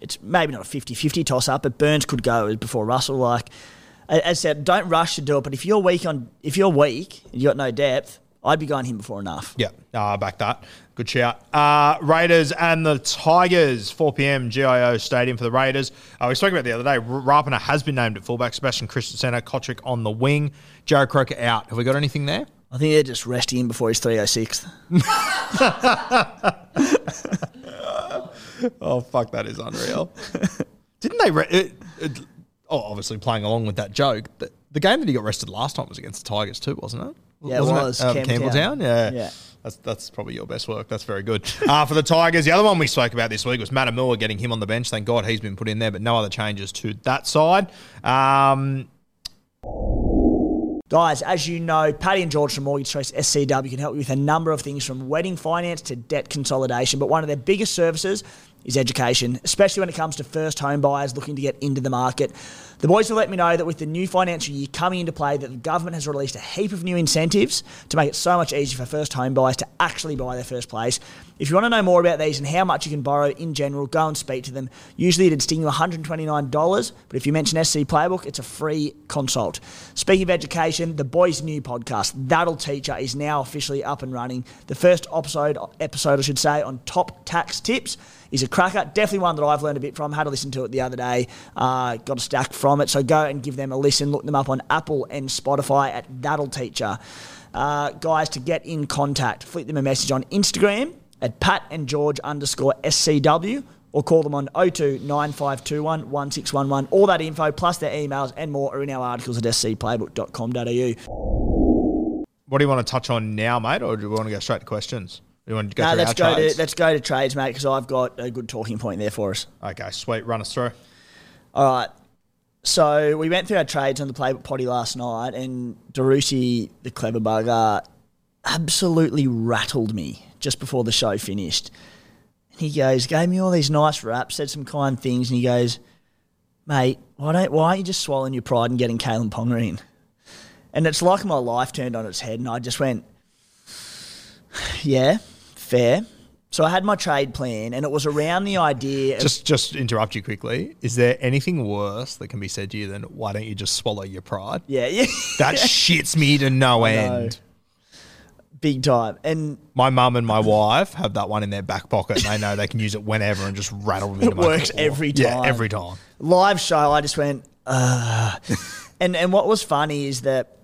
it's maybe not a 50-50 toss-up, but Burns could go before Russell. Like, as I said, don't rush to do it. But if you're weak on, if you're weak and you got no depth, I'd be going him before enough. Yeah, uh, back that. Good shout. Uh, Raiders and the Tigers, 4 p.m. GIO Stadium for the Raiders. Uh, we spoke about it the other day. Rapana has been named at fullback. Sebastian Christian centre. Cotric on the wing. Jarrod Croker out. Have we got anything there? I think they're just resting him before he's 306. [laughs] [laughs] Oh, fuck, that is unreal. Didn't they? Re- it, it, oh, obviously playing along with that joke. The, the game that he got rested last time was against the Tigers too, wasn't it? Yeah, it Wasn't was. Um, Campbelltown. Campbelltown, yeah. Yeah. That's, that's probably your best work. That's very good. [laughs] Uh, for the Tigers, the other one we spoke about this week was Matamua getting him on the bench. Thank God he's been put in there, but no other changes to that side. Um, Guys, as you know, Paddy and George from Mortgage Choice SCW can help you with a number of things from wedding finance to debt consolidation. But one of their biggest services is education, especially when it comes to first home buyers looking to get into the market. The boys have let me know that with the new financial year coming into play, that the government has released a heap of new incentives to make it so much easier for first home buyers to actually buy their first place. If you want to know more about these and how much you can borrow in general, go and speak to them. Usually it'd sting you $129, but if you mention SC Playbook, it's a free consult. Speaking of education, the boys' new podcast, That'll Teacher, is now officially up and running. The first episode, episode I should say, on top tax tips is a cracker. Definitely one that I've learned a bit from. Had to listen to it the other day. Uh, got a stack from it. So go and give them a listen. Look them up on Apple and Spotify at That'll Teacher. Uh, guys, to get in contact, flick them a message on Instagram at Pat and George underscore SCW or call them on 02 9521 1611. All that info plus their emails and more are in our articles at scplaybook.com.au. what do you want to touch on now, mate, or do you want to go straight to questions? Do you want to go No, let's go trades? to let's go to trades, mate, because I've got a good talking point there for us. Okay, sweet. Run us through. All right. So we went through our trades on the playbook potty last night, and Darusi, the clever bugger, absolutely rattled me just before the show finished. And he goes, gave me all these nice raps, said some kind things, and he goes, "Mate, why don't why aren't you just swallowing your pride and getting Kalyn Ponga in?" And it's like my life turned on its head, and I just went, "Yeah, fair." So I had my trade plan, and it was around the idea. Of, Just just interrupt you quickly. Is there anything worse that can be said to you than why don't you just swallow your pride? yeah, yeah. That [laughs] shits me to no end. big time. And My mum and my wife have that one in their back pocket. And they know they can use it whenever and just rattle me. It works every time. Yeah, every time. live show, I just went, uh. and and what was funny is that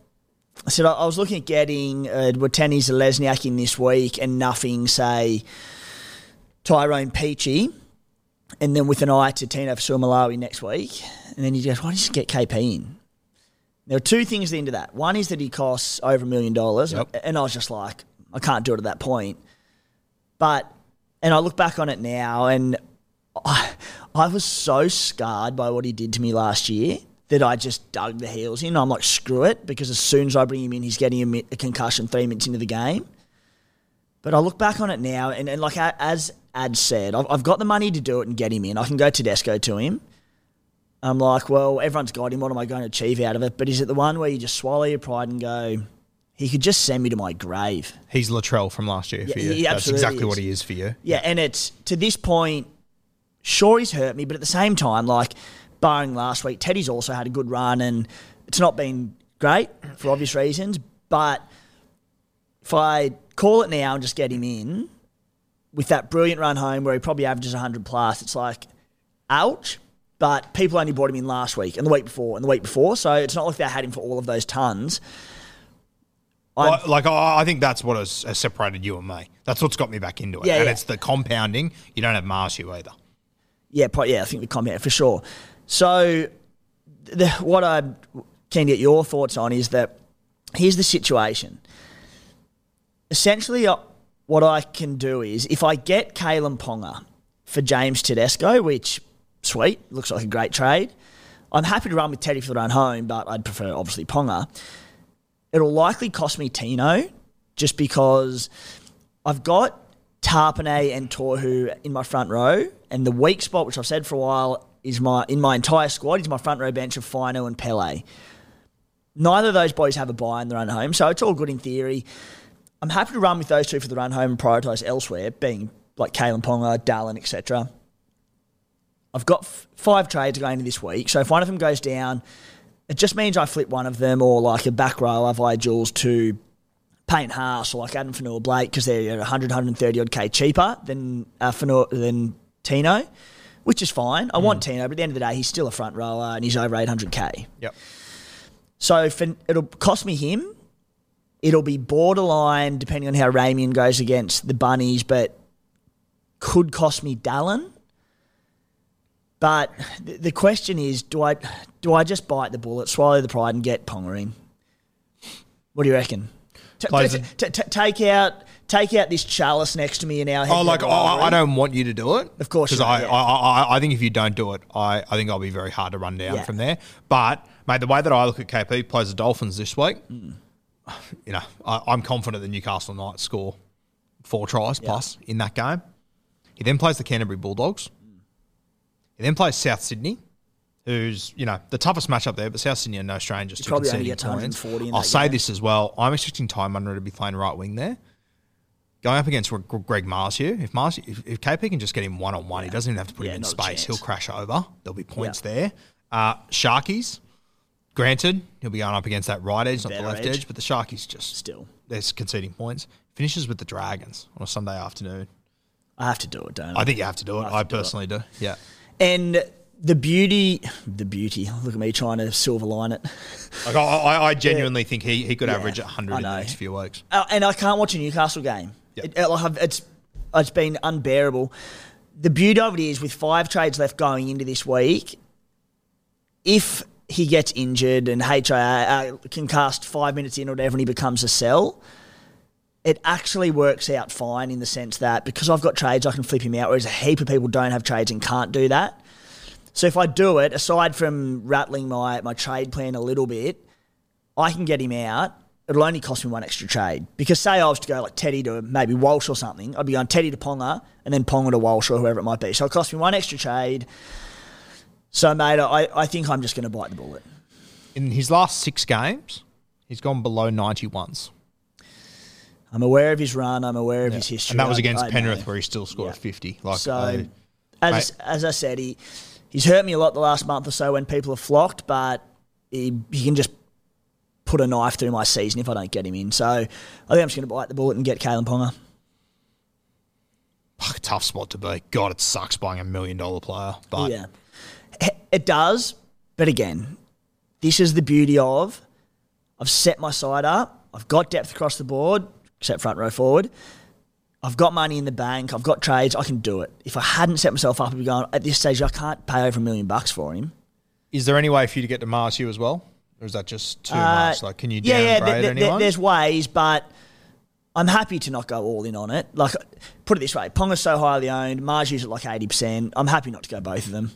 I said I, was looking at getting uh, Watene Zelezniak in this week and nothing, say Tyrone Peachey, and then with an eye to Tino Malawi next week, and then he goes, why don't you just get KP in? There are two things into that. One is that he costs over a million dollars, Yep. and I was just like, I can't do it at that point. But, and I look back on it now, and I, I was so scarred by what he did to me last year that I just dug the heels in. I'm like, screw it, because as soon as I bring him in, he's getting a, a concussion three minutes into the game. But I look back on it now, and, and like as Ad said, I've, I've got the money to do it and get him in. I can go Tedesco to him. I'm like, well, everyone's got him. What am I going to achieve out of it? But is it the one where you just swallow your pride and go, he could just send me to my grave? He's Latrell from last year for you. he That's exactly is. what he is for you. Yeah, and it's to this point, sure he's hurt me, but at the same time, like barring last week, Teddy's also had a good run, and it's not been great for obvious reasons. But if I call it now and just get him in, with that brilliant run home where he probably averages 100 plus, it's like, ouch. But people only brought him in last week and the week before and the week before. So it's not like they had him for all of those tons. I'm- Like, I I think that's what has, has separated you and me. That's what's got me back into it. Yeah, and yeah. it's the compounding. You don't have Marzhew either. Yeah, pro- yeah, I think the comment for sure. So, the, what keen to get your thoughts on is that here's the situation. Essentially, uh, what I can do is if I get Kalyn Ponga for James Tedesco, which sweet looks like a great trade. I'm happy to run with Teddy for the run home, but I'd prefer obviously Ponga. It'll likely cost me Tino just because I've got Tarpanay and Torhu in my front row, and the weak spot, which I've said for a while, is my in my entire squad is my front row bench of Fino and Pele. Neither of those boys have a buy in the run home, so it's all good in theory. I'm happy to run with those two for the run home and prioritise elsewhere, being like Kalyn Ponga, Dallin, etc. I've got f- five trades going into this week, so if one of them goes down, it just means I flip one of them or like a back row of I Jules to Payne Haas or like Addin Fonua Blake because they're 100, 130 odd K cheaper than uh, Fonua, than Tino, which is fine. I want Tino, but at the end of the day, he's still a front rower and he's over 800K. Yep. So for, it'll cost me him. It'll be borderline depending on how Ramian goes against the Bunnies, but could cost me Dallin. But the, the question is, do I do I just bite the bullet, swallow the pride, and get Ponga in? What do you reckon? T- t- t- take out take out this chalice next to me in our head. Oh, like I, I don't want you to do it. Of course because I, yeah. I, I, I think if you don't do it, I, I think I'll be very hard to run down Yeah. from there. But mate, the way that I look at KP plays the Dolphins this week, Mm. You know, I, I'm confident the Newcastle Knights score four tries plus in that game. He then plays the Canterbury Bulldogs. He then plays South Sydney, who's you know the toughest matchup there, but South Sydney are no strangers to probably only conceding points. 140 in I'll say game. this as well. I'm expecting Ty Munro to be playing right wing there. Going up against Gre- Greg Marzhew, if Marzhew, if, if KP can just get him one on one, he doesn't even have to put Yeah, him in space. He'll crash over. There'll be points Yeah. there. Uh, Sharkies, granted, he'll be going up against that right edge, not the left edge. edge, but the Sharkies just Still, they're conceding points. Finishes with the Dragons on a Sunday afternoon. I have to do it, don't I? I think you have to do it. I to do it. personally do. Yeah. And the beauty, the beauty. Look at me trying to silver line it. Like I, I, I [laughs] genuinely think he, he could Yeah, average 100 in the next few weeks. Uh, and I can't watch a Newcastle game. Yeah. It, it- it's it's been unbearable. The beauty of it is, with five trades left going into this week, if he gets injured and HIA uh, can cast five minutes in or whatever, and he becomes a sell. It actually works out fine in the sense that because I've got trades, I can flip him out, whereas a heap of people don't have trades and can't do that. So if I do it, aside from rattling my, my trade plan a little bit, I can get him out. It'll only cost me one extra trade. Because say I was to go like Teddy to maybe Walsh or something, I'd be going Teddy to Ponga and then Ponga to Walsh or whoever it might be. So it cost me one extra trade. So, mate, I, I think I'm just going to bite the bullet. In his last six games, he's gone below 90 once. I'm aware of his run. I'm aware of his history. And that was against I Penrith, know. where he still scored Yeah. 50. Like, So, I- as, mate. as I said, he he's hurt me a lot the last month or so when people have flocked, but he, he can just put a knife through my season if I don't get him in. So I think I'm just going to bite the bullet and get Kalyn Ponga. fuck, tough spot to be. God, it sucks buying a million dollar player. But yeah, it does. But again, this is the beauty of I've set my side up. I've got depth across the board, except front row forward. I've got money in the bank. I've got trades. I can do it. If I hadn't set myself up, I'd be going at this stage. I can't pay over a million bucks for him. is there any way for you to get to Mars Marsu as well? Or is that just too Uh, much? Like, can you yeah, yeah. there- there- anyone? there's ways, but I'm happy to not go all in on it. Like, put it this way: Ponga's so highly owned, Marzhew's at like eighty percent. I'm happy not to go both of them.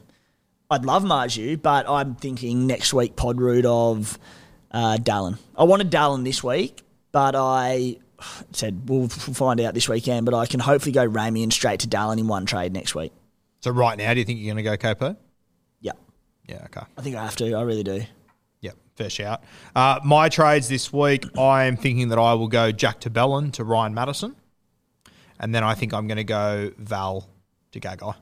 I'd love Marzhew, but I'm thinking next week pod route of uh, Dallin. I wanted Dallin this week, but I said we'll find out this weekend. But I can hopefully go Ramy and straight to Dallin in one trade next week. so right now, do you think you're going to go KP? Yeah, Yeah, okay. I think I have to. I really do. Yep, fair shout. Uh, my trades this week, I am thinking that I will go Jack de Belin to Ryan Matterson. And then I think I'm going to go Val to Gagai.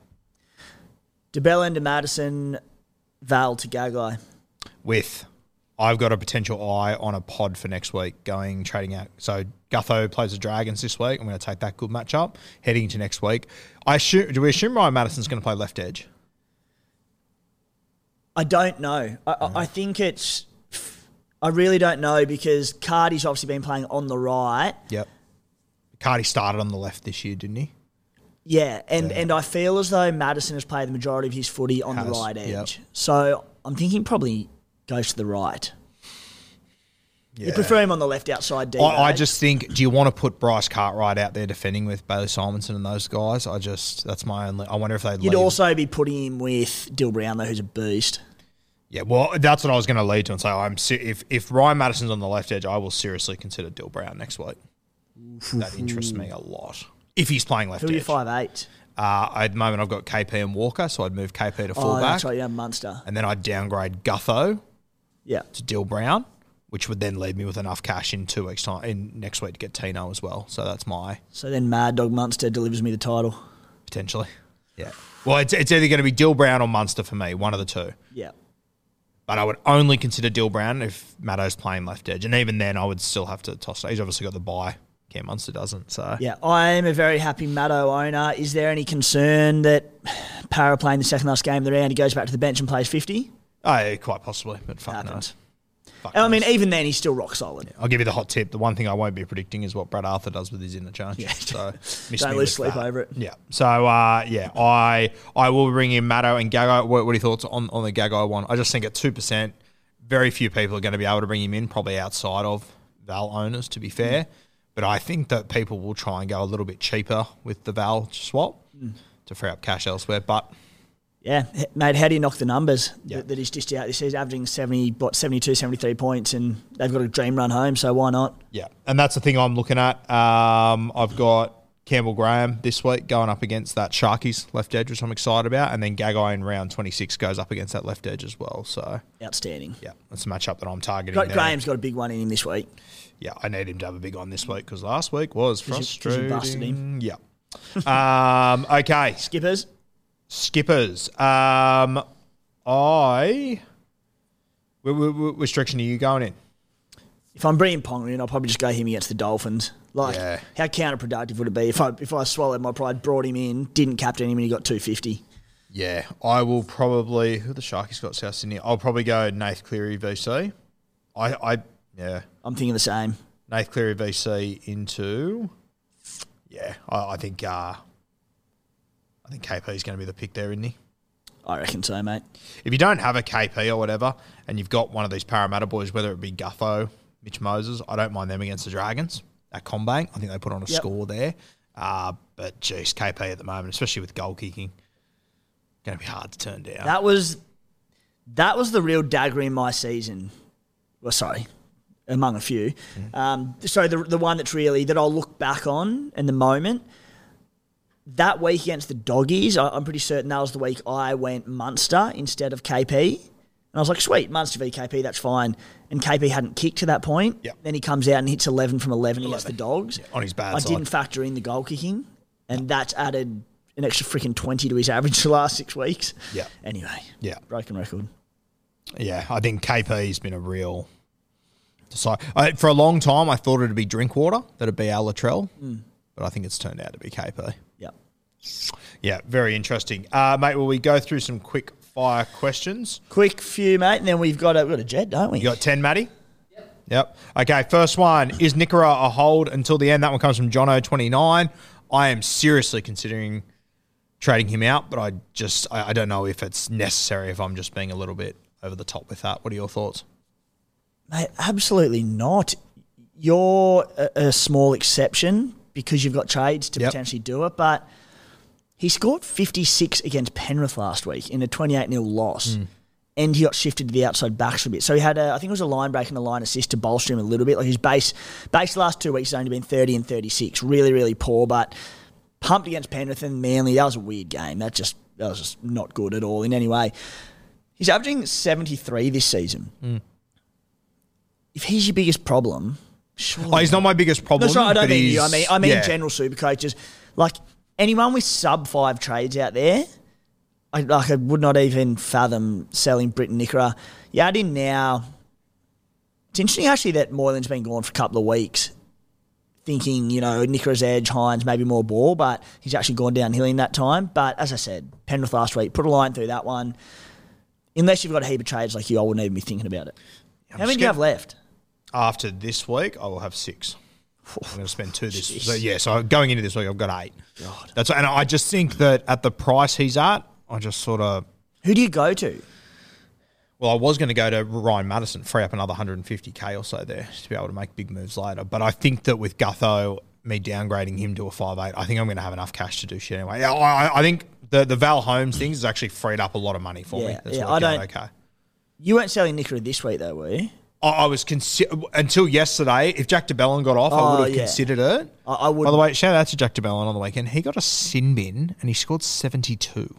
DeBellin to Matterson, Val to Gagai. With, I've got a potential eye on a pod for next week going trading out. So Gutho plays the Dragons this week. I'm going to take that good matchup heading into next week. I assume, do we assume Ryan Matterson's going to play left edge? I don't know. I, I, I mm. think it's. I really don't know because Cardi's obviously been playing on the right. Yep. Cardi started on the left this year, didn't he? Yeah, and, and I feel as though Matterson has played the majority of his footy on the Has, right yep. edge. So I'm thinking probably goes to the right. Yeah. You prefer him on the left outside D. I, I just think, do you want to put Bryce Cartwright out there defending with Bailey Simonsson and those guys? I just, that's my only. I wonder if they'd You'd leave- also be putting him with Dill Brown though, who's a beast. Yeah, well, that's what I was going to lead to and say. I'm se- if if Ryan Matterson's on the left edge, I will seriously consider Dill Brown next week. That interests me a lot. If he's playing left Who are you edge, five eight? uh, at the moment I've got KP and Walker, so I'd move KP to fullback. Oh, fullback, that's right. Yeah, Munster. and then I'd downgrade Gutho Yeah. to Dill Brown, which would then leave me with enough cash in two weeks time, in next week to get Tino as well. So that's my So then Mad Dog Munster delivers me the title. potentially. Yeah. Well, it's, it's either going to be Dill Brown or Munster for me, one of the two. Yeah. But I would only consider Dill Brown if Maddo's playing left edge. And even then, I would still have to toss. He's obviously got the buy. Cam Munster doesn't. So Yeah, I am a very happy Maddo owner. Is there any concern that Para playing the second last game of the round, he goes back to the bench and plays 50? Oh, quite possibly, but fuck knows. Fuck I mean, knows. even then, he's still rock solid. I'll give you the hot tip. The one thing I won't be predicting is what Brad Arthur does with his interchange. Yeah. So [laughs] Don't lose sleep that. over it. Yeah. So uh, yeah, I I will bring in Matto and Gago. What, what are your thoughts on, on the Gago one? I just think at two percent, very few people are going to be able to bring him in. Probably outside of Val owners, to be fair. But I think that people will try and go a little bit cheaper with the Val swap Mm. to free up cash elsewhere. But Yeah, mate, how do you knock the numbers Yeah. that, that he's just out? This he's averaging 70, what, 72, 73 points, and they've got a dream run home, so why not? Yeah, and that's the thing I'm looking at. Um, I've got Campbell Graham this week going up against that Sharkies left edge, which I'm excited about, and then Gagai in round 26 goes up against that left edge as well. So Outstanding. yeah, that's a matchup that I'm targeting. There. Graham's got a big one in him this week. Yeah, I need him to have a big one this week because last week was frustrating. you busted him. Yeah. um, [laughs] okay, Skippers, skippers. Um, I. Wh- wh- wh- Which direction are you going in? if I'm bringing Ponga in, I'll probably just go him against the Dolphins. Like, Yeah. how counterproductive would it be if I if I swallowed my pride, brought him in, didn't captain him, and he got 250? Yeah, I will probably. Who the Sharkies got South Sydney? I'll probably go Nath Cleary VC. I, I, yeah, I'm thinking the same. Nath Cleary VC into. Yeah, I, I think. Uh, I think KP is going to be the pick there, isn't he? I reckon so, mate. If you don't have a KP or whatever, and you've got one of these Parramatta boys, whether it be Gutho, Mitch Moses, I don't mind them against the Dragons at CommBank. I think they put on a Yep. score there. Uh, but geez, KP at the moment, especially with goal kicking, going to be hard to turn down. That was that was the real dagger in my season. Well, sorry, among a few. Um, so the the one that's really that I'll look back on in the moment. That week against the doggies, I, I'm pretty certain that was the week I went Munster instead of KP. And I was like, sweet, Munster v KP, that's fine. And KP hadn't kicked to that point. Yep. Then he comes out and hits 11 from 11, against the dogs. on his bad I side. didn't factor in the goal kicking, and that's added an extra freaking 20 to his average the last six weeks. Yeah. Anyway, Yeah. broken record. Yeah, I think KP's been a real. Decide. I, for a long time, I thought it'd be Drinkwater, that'd be Al Latrell, but I think it's turned out to be KP. Yep. Yeah, very interesting, uh, mate. Will we go through some quick fire questions? Quick few, mate, and then we've got a, we've got a jet, don't we? You got ten, Matty. Yep. Yep. Okay, first one is Nikora a hold until the end. That one comes from Jono twenty nine. I am seriously considering trading him out, but I just I, I don't know if it's necessary. If I'm just being a little bit over the top with that. What are your thoughts? Mate, absolutely not. You're a, a small exception because you've got trades to Yep. potentially do it, but he scored 56 against Penrith last week in a 28 0 loss. Hmm. And he got shifted to the outside backs a bit. So he had, a, I think it was a line break and a line assist to bolster him a little bit. Like his base, base the last two weeks has only been 30 and 36. Really, really poor, but pumped against Penrith and Manly. That was a weird game. That just, that was just not good at all in any way. He's averaging 73 this season. Hmm. If he's your biggest problem, surely Oh, he's not my biggest problem. no, sorry, I don't but mean you. I mean, I mean yeah. general super coaches. Like anyone with sub five trades out there, I like. I would not even fathom selling Briton Nikora. You add in now It's interesting actually that Moylan's been gone for a couple of weeks, thinking you know Nicholas Edge, Hynes maybe more ball, but he's actually gone downhill in that time. But as I said, Penrith last week put a line through that one. Unless you've got a heap of trades like you, I wouldn't even be thinking about it. How many do you have left? After this week, I will have six. I'm going [sighs] to spend two this. So yeah, so going into this week, I've got eight. God. That's and I just think that at the price he's at, I just sort of. Who do you go to? Well, I was going to go to Ryan Matterson, free up another 150k or so there to be able to make big moves later. But I think that with Gutho, me downgrading him to a five eight, I think I'm going to have enough cash to do shit anyway. Yeah, I, I think the the Val Holmes things has actually freed up a lot of money for me. Yeah, That's yeah, I don't- Okay. You weren't selling Nicola this week though, were you? I, was consi- until yesterday. If Jack de Belin got off, I Oh, would have yeah. considered it. I, I would. By the way, shout out to Jack de Belin on the weekend. He got a sin bin and he scored 72.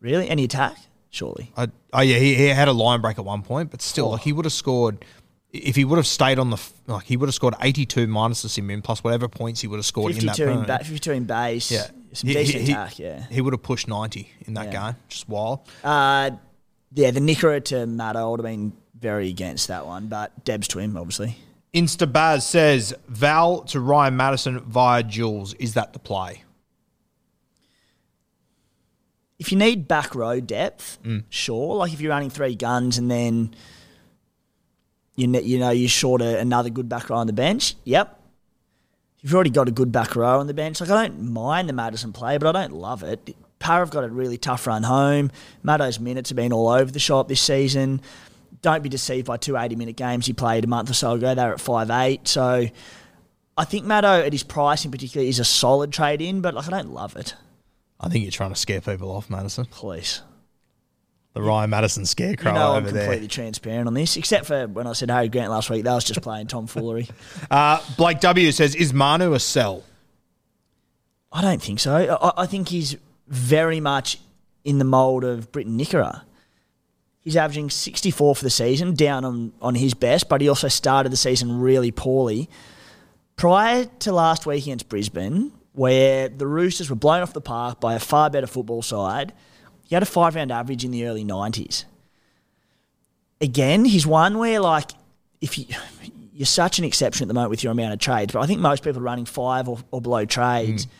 really, any attack? Surely. I, oh yeah, he, he had a line break at one point, but still, like he would have scored if he would have stayed on the like he would have scored eighty two minus the sin bin plus whatever points he would have scored in that in, ba- fifty-two in base. yeah, some He- decent he, attack. Yeah. he would have pushed ninety in that Yeah. game. Just wild. Uh, yeah, the Nicola to Matt, I would have been very against that one, but Debs to him, obviously. Instabaz says Val to Ryan Matterson via Jules. Is that the play? If you need back row depth, Mm. sure. Like if you're running three guns and then you ne- you know you're short a, another good back row on the bench, yep. You've already got a good back row on the bench, like I don't mind the Matterson play, but I don't love it. Para have got a really tough run home. Maddo's minutes have been all over the shop this season. Don't be deceived by two 80 minute games he played a month or so ago. They were at five eight. So I think Maddo at his price in particular is a solid trade in, but like I don't love it. I think you're trying to scare people off, Matterson. Please. The Ryan Matterson scarecrow You know I'm completely there. transparent on this, except for when I said Harry Grant last week. That was just playing tomfoolery. [laughs] Uh, Blake W says, "Is Manu a sell?" I don't think so. I, I think he's very much in the mould of Briton Nikora. He's averaging 64 for the season, down on, on his best, but he also started the season really poorly. Prior to last week against Brisbane, where the Roosters were blown off the park by a far better football side, he had a five round average in the early 90s. Again, he's one where, like, if you. You're such an exception at the moment with your amount of trades, but I think most people are running five or, or below trades. Hmm.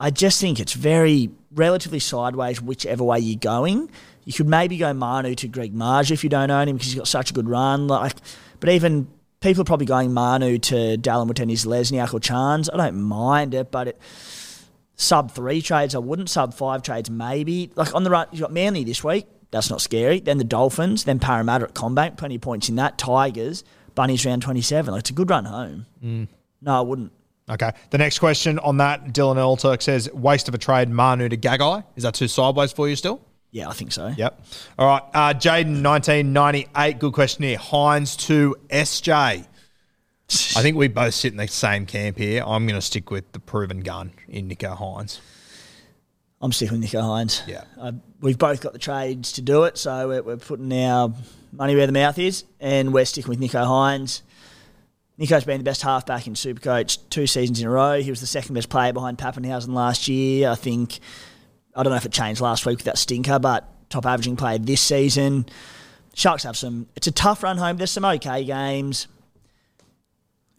I just think it's very relatively sideways whichever way you're going. You could maybe go Manu to Greg Marge if you don't own him because he's got such a good run. Like, but even people are probably going Manu to Dallin Watenis, Lesniak or Chance. I don't mind it, but it, sub three trades I wouldn't. Sub five trades maybe. Like on the right, you've got Manly this week. That's not scary. Then the Dolphins. Then Parramatta at CommBank. Plenty of points in that. Tigers. Bunnies round twenty seven. Like it's a good run home. Mm. No, I wouldn't. Okay. The next question on that, Dylan Elturk says, "Waste of a trade, Manu to Gagai." Is that too sideways for you still? Yeah, I think so. Yep. All right. Uh, Jaden, 1998. Good question here. Hynes to SJ. I think we both sit in the same camp here. I'm going to stick with the proven gun in Nico Hynes. I'm sticking with Nico Hynes. Yeah. Uh, we've both got the trades to do it, so we're, we're putting our money where the mouth is, and we're sticking with Nico Hynes. Nico's been the best halfback in Supercoach two seasons in a row. He was the second best player behind Papenhuyzen last year. I think, I don't know if it changed last week with that stinker, but top averaging player this season. Sharks have some, it's a tough run home. There's some okay games.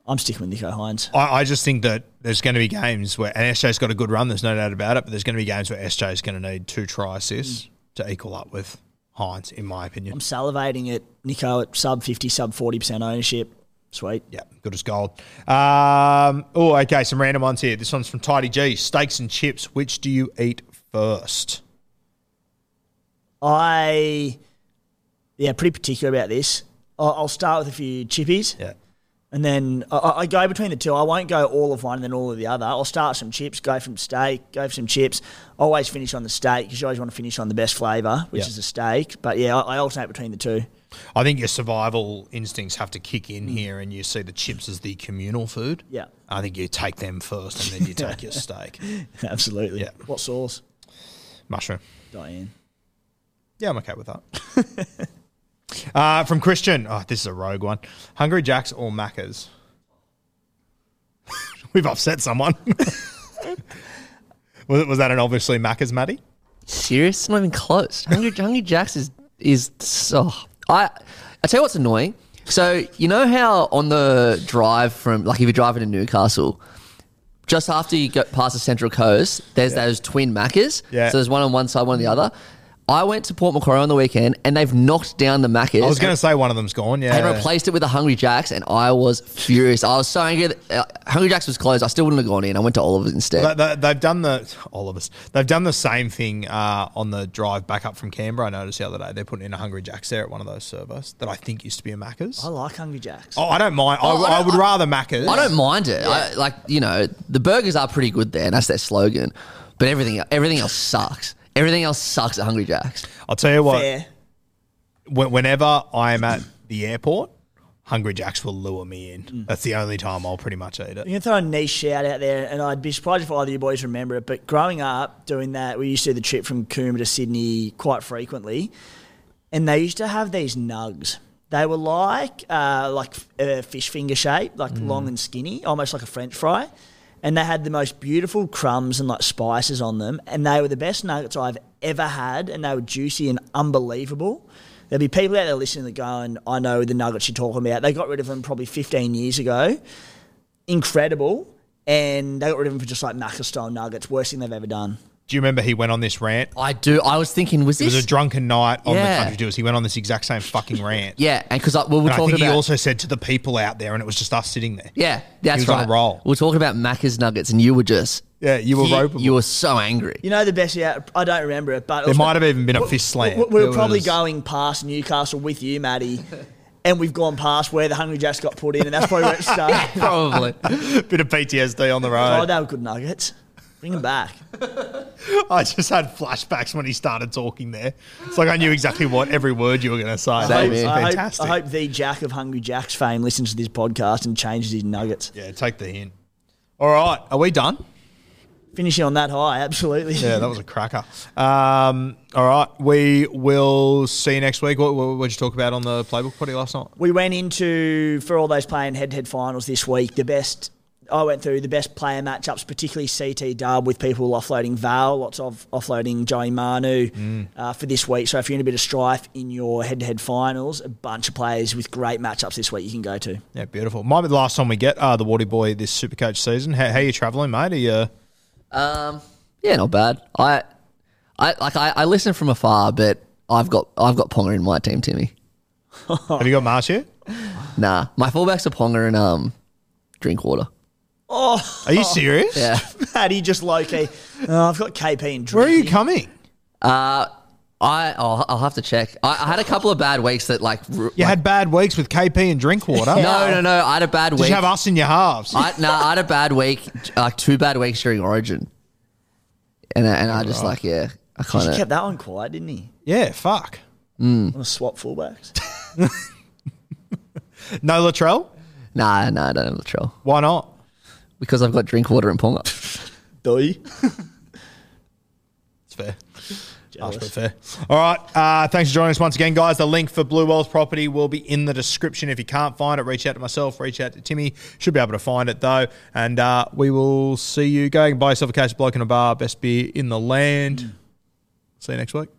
I'm sticking with Nico Hynes. I, I just think that there's going to be games where, and SJ's got a good run, there's no doubt about it, but there's going to be games where SJ's going to need two try assists to equal up with Hynes, in my opinion. I'm salivating at Nico at sub 50, sub 40% ownership. Sweet. Yeah, good as gold. Um, oh, okay, some random ones here. This one's from Tidy G. Steaks and chips. Which do you eat first? I, yeah, pretty particular about this. I'll, I'll start with a few chippies. Yeah. And then I, I go between the two. I won't go all of one and then all of the other. I'll start with some chips, go from steak, go for some chips. Always finish on the steak because you always want to finish on the best flavour, which Yeah. is the steak. But yeah, I, I alternate between the two. I think your survival instincts have to kick in here, and you see the chips as the communal food. Yeah. I think you take them first, and then you take your [laughs] steak. Absolutely. Yeah. What sauce? Mushroom. Diane. Yeah, I'm okay with that. [laughs] uh, from Christian. Oh, this is a rogue one. Hungry Jacks or Macca's? [laughs] We've upset someone. [laughs] was, it- was that an obviously Macca's, Matty? Serious? It's not even close. Hungry, Hungry Jacks is is so. I I tell you what's annoying. So you know how on the drive from like if you're driving to Newcastle, just after you get past the Central Coast, there's those twin Maccas. Yeah. So there's one on one side, one on the other. I went to Port Macquarie on the weekend, and they've knocked down the Maccas. I was going to say one of them's gone. Yeah, and replaced it with a Hungry Jacks, and I was furious. I was so angry. That, uh, Hungry Jacks was closed. I still wouldn't have gone in. I went to Oliver's instead. They, they, have done the Oliver's. They've done the same thing uh, on the drive back up from Canberra. I noticed the other day they're putting in a Hungry Jacks there at one of those servers that I think used to be a Macca's. I like Hungry Jacks. Oh, I don't mind. I, Oh, I I, don't- would rather Macca's. I don't mind it. I, like you know, the burgers are pretty good there, and that's their slogan. But everything, everything else sucks. Everything else sucks at Hungry Jacks. I'll tell you what. Fair. When, whenever I am at the airport, Hungry Jacks will lure me in. Mm. That's the only time I'll pretty much eat it. You can throw a niche shout out there, and I'd be surprised if either of you boys remember it. But growing up doing that, we used to do the trip from Coombe to Sydney quite frequently, and they used to have these nugs. They were like uh, like uh, fish finger shaped, like long and skinny, almost like a French fry. And they had the most beautiful crumbs and like spices on them, and they were the best nuggets I've ever had, and they were juicy and unbelievable. There'll be people out there listening that going, I know the nuggets you're talking about. They got rid of them probably 15 years ago incredible, and they got rid of them for just like Macca style nuggets. Worst thing they've ever done. Do you remember he went on this rant? I do. I was thinking, was It this? was a drunken night on Yeah. the country tours. He went on this exact same fucking [laughs] rant. yeah, and because we were And I talking think about. he also said to the people out there, and it was just us sitting there. yeah, that's was on a right. roll. We were talking about Macca's nuggets, and you were just. Yeah, you were you, ropeable. You were so angry. You know the best yeah, I don't remember it, but it There was- might have even been a fist slam. We, we were It probably was- going past Newcastle with you, Matty, and we've gone past where the Hungry Jacks got put in, and that's probably where it [laughs] started. Probably. [laughs] bit of PTSD on the road. oh, road. they were good nuggets. Bring them back. [laughs] I just had flashbacks when he started talking there. It's like I knew exactly what every word you were going to say. That was here. I hope, fantastic. I hope the Jack of Hungry Jacks fame listens to this podcast and changes his nuggets. Yeah, take the hint. All right, are we done? Finishing on that high, absolutely. Yeah, that was a cracker. Um, all right, we will see you next week. What what did you talk about on the playbook party last night? We went into for all those playing head-to-head finals this week. The best I went through the best player matchups, particularly CT Dub with people offloading Val, lots of offloading Joey Manu uh, for this week. So if you're in a bit of strife in your head-to-head finals, a bunch of players with great matchups this week you can go to. Yeah, beautiful. Might be the last time we get uh, the Warty Boy this Supercoach season. How, how are you travelling, mate? Are you, Um, yeah, not bad. I, I like I, I listen from afar, but I've got I've got Ponga in my team, Timmy. have you got Marsh here? [laughs] Nah, my fullbacks are Ponga and um, Drinkwater. Oh, are you serious? Yeah. [laughs] Paddy just low-key. Oh, I've got KP and drink. Where are you coming? Uh, I I'll, I'll have to check. I, I had a couple of bad weeks that like. r- You like- had bad weeks with KP and Drinkwater. [laughs] no, no, no. I had a bad Did week. you have us in your halves? I, no, I had a bad week, like two bad weeks during Origin, and I- and I just like yeah, I kind He of kept that one quiet, didn't he? yeah, fuck. On a swap fullbacks. [laughs] No Latrell? nah, nah, I don't have Latrell Why not? Because I've got Drinkwater and Ponga. [laughs] Doi. It's fair. Harsh but fair. All right. Uh, thanks for joining us once again, guys. The link for Blue Wealth property will be in the description. If you can't find it, reach out to myself, reach out to Timmy. Should be able to find it, though. And uh, we will see you. Go and buy yourself a case of bloke in a bar, best beer in the land. See you next week.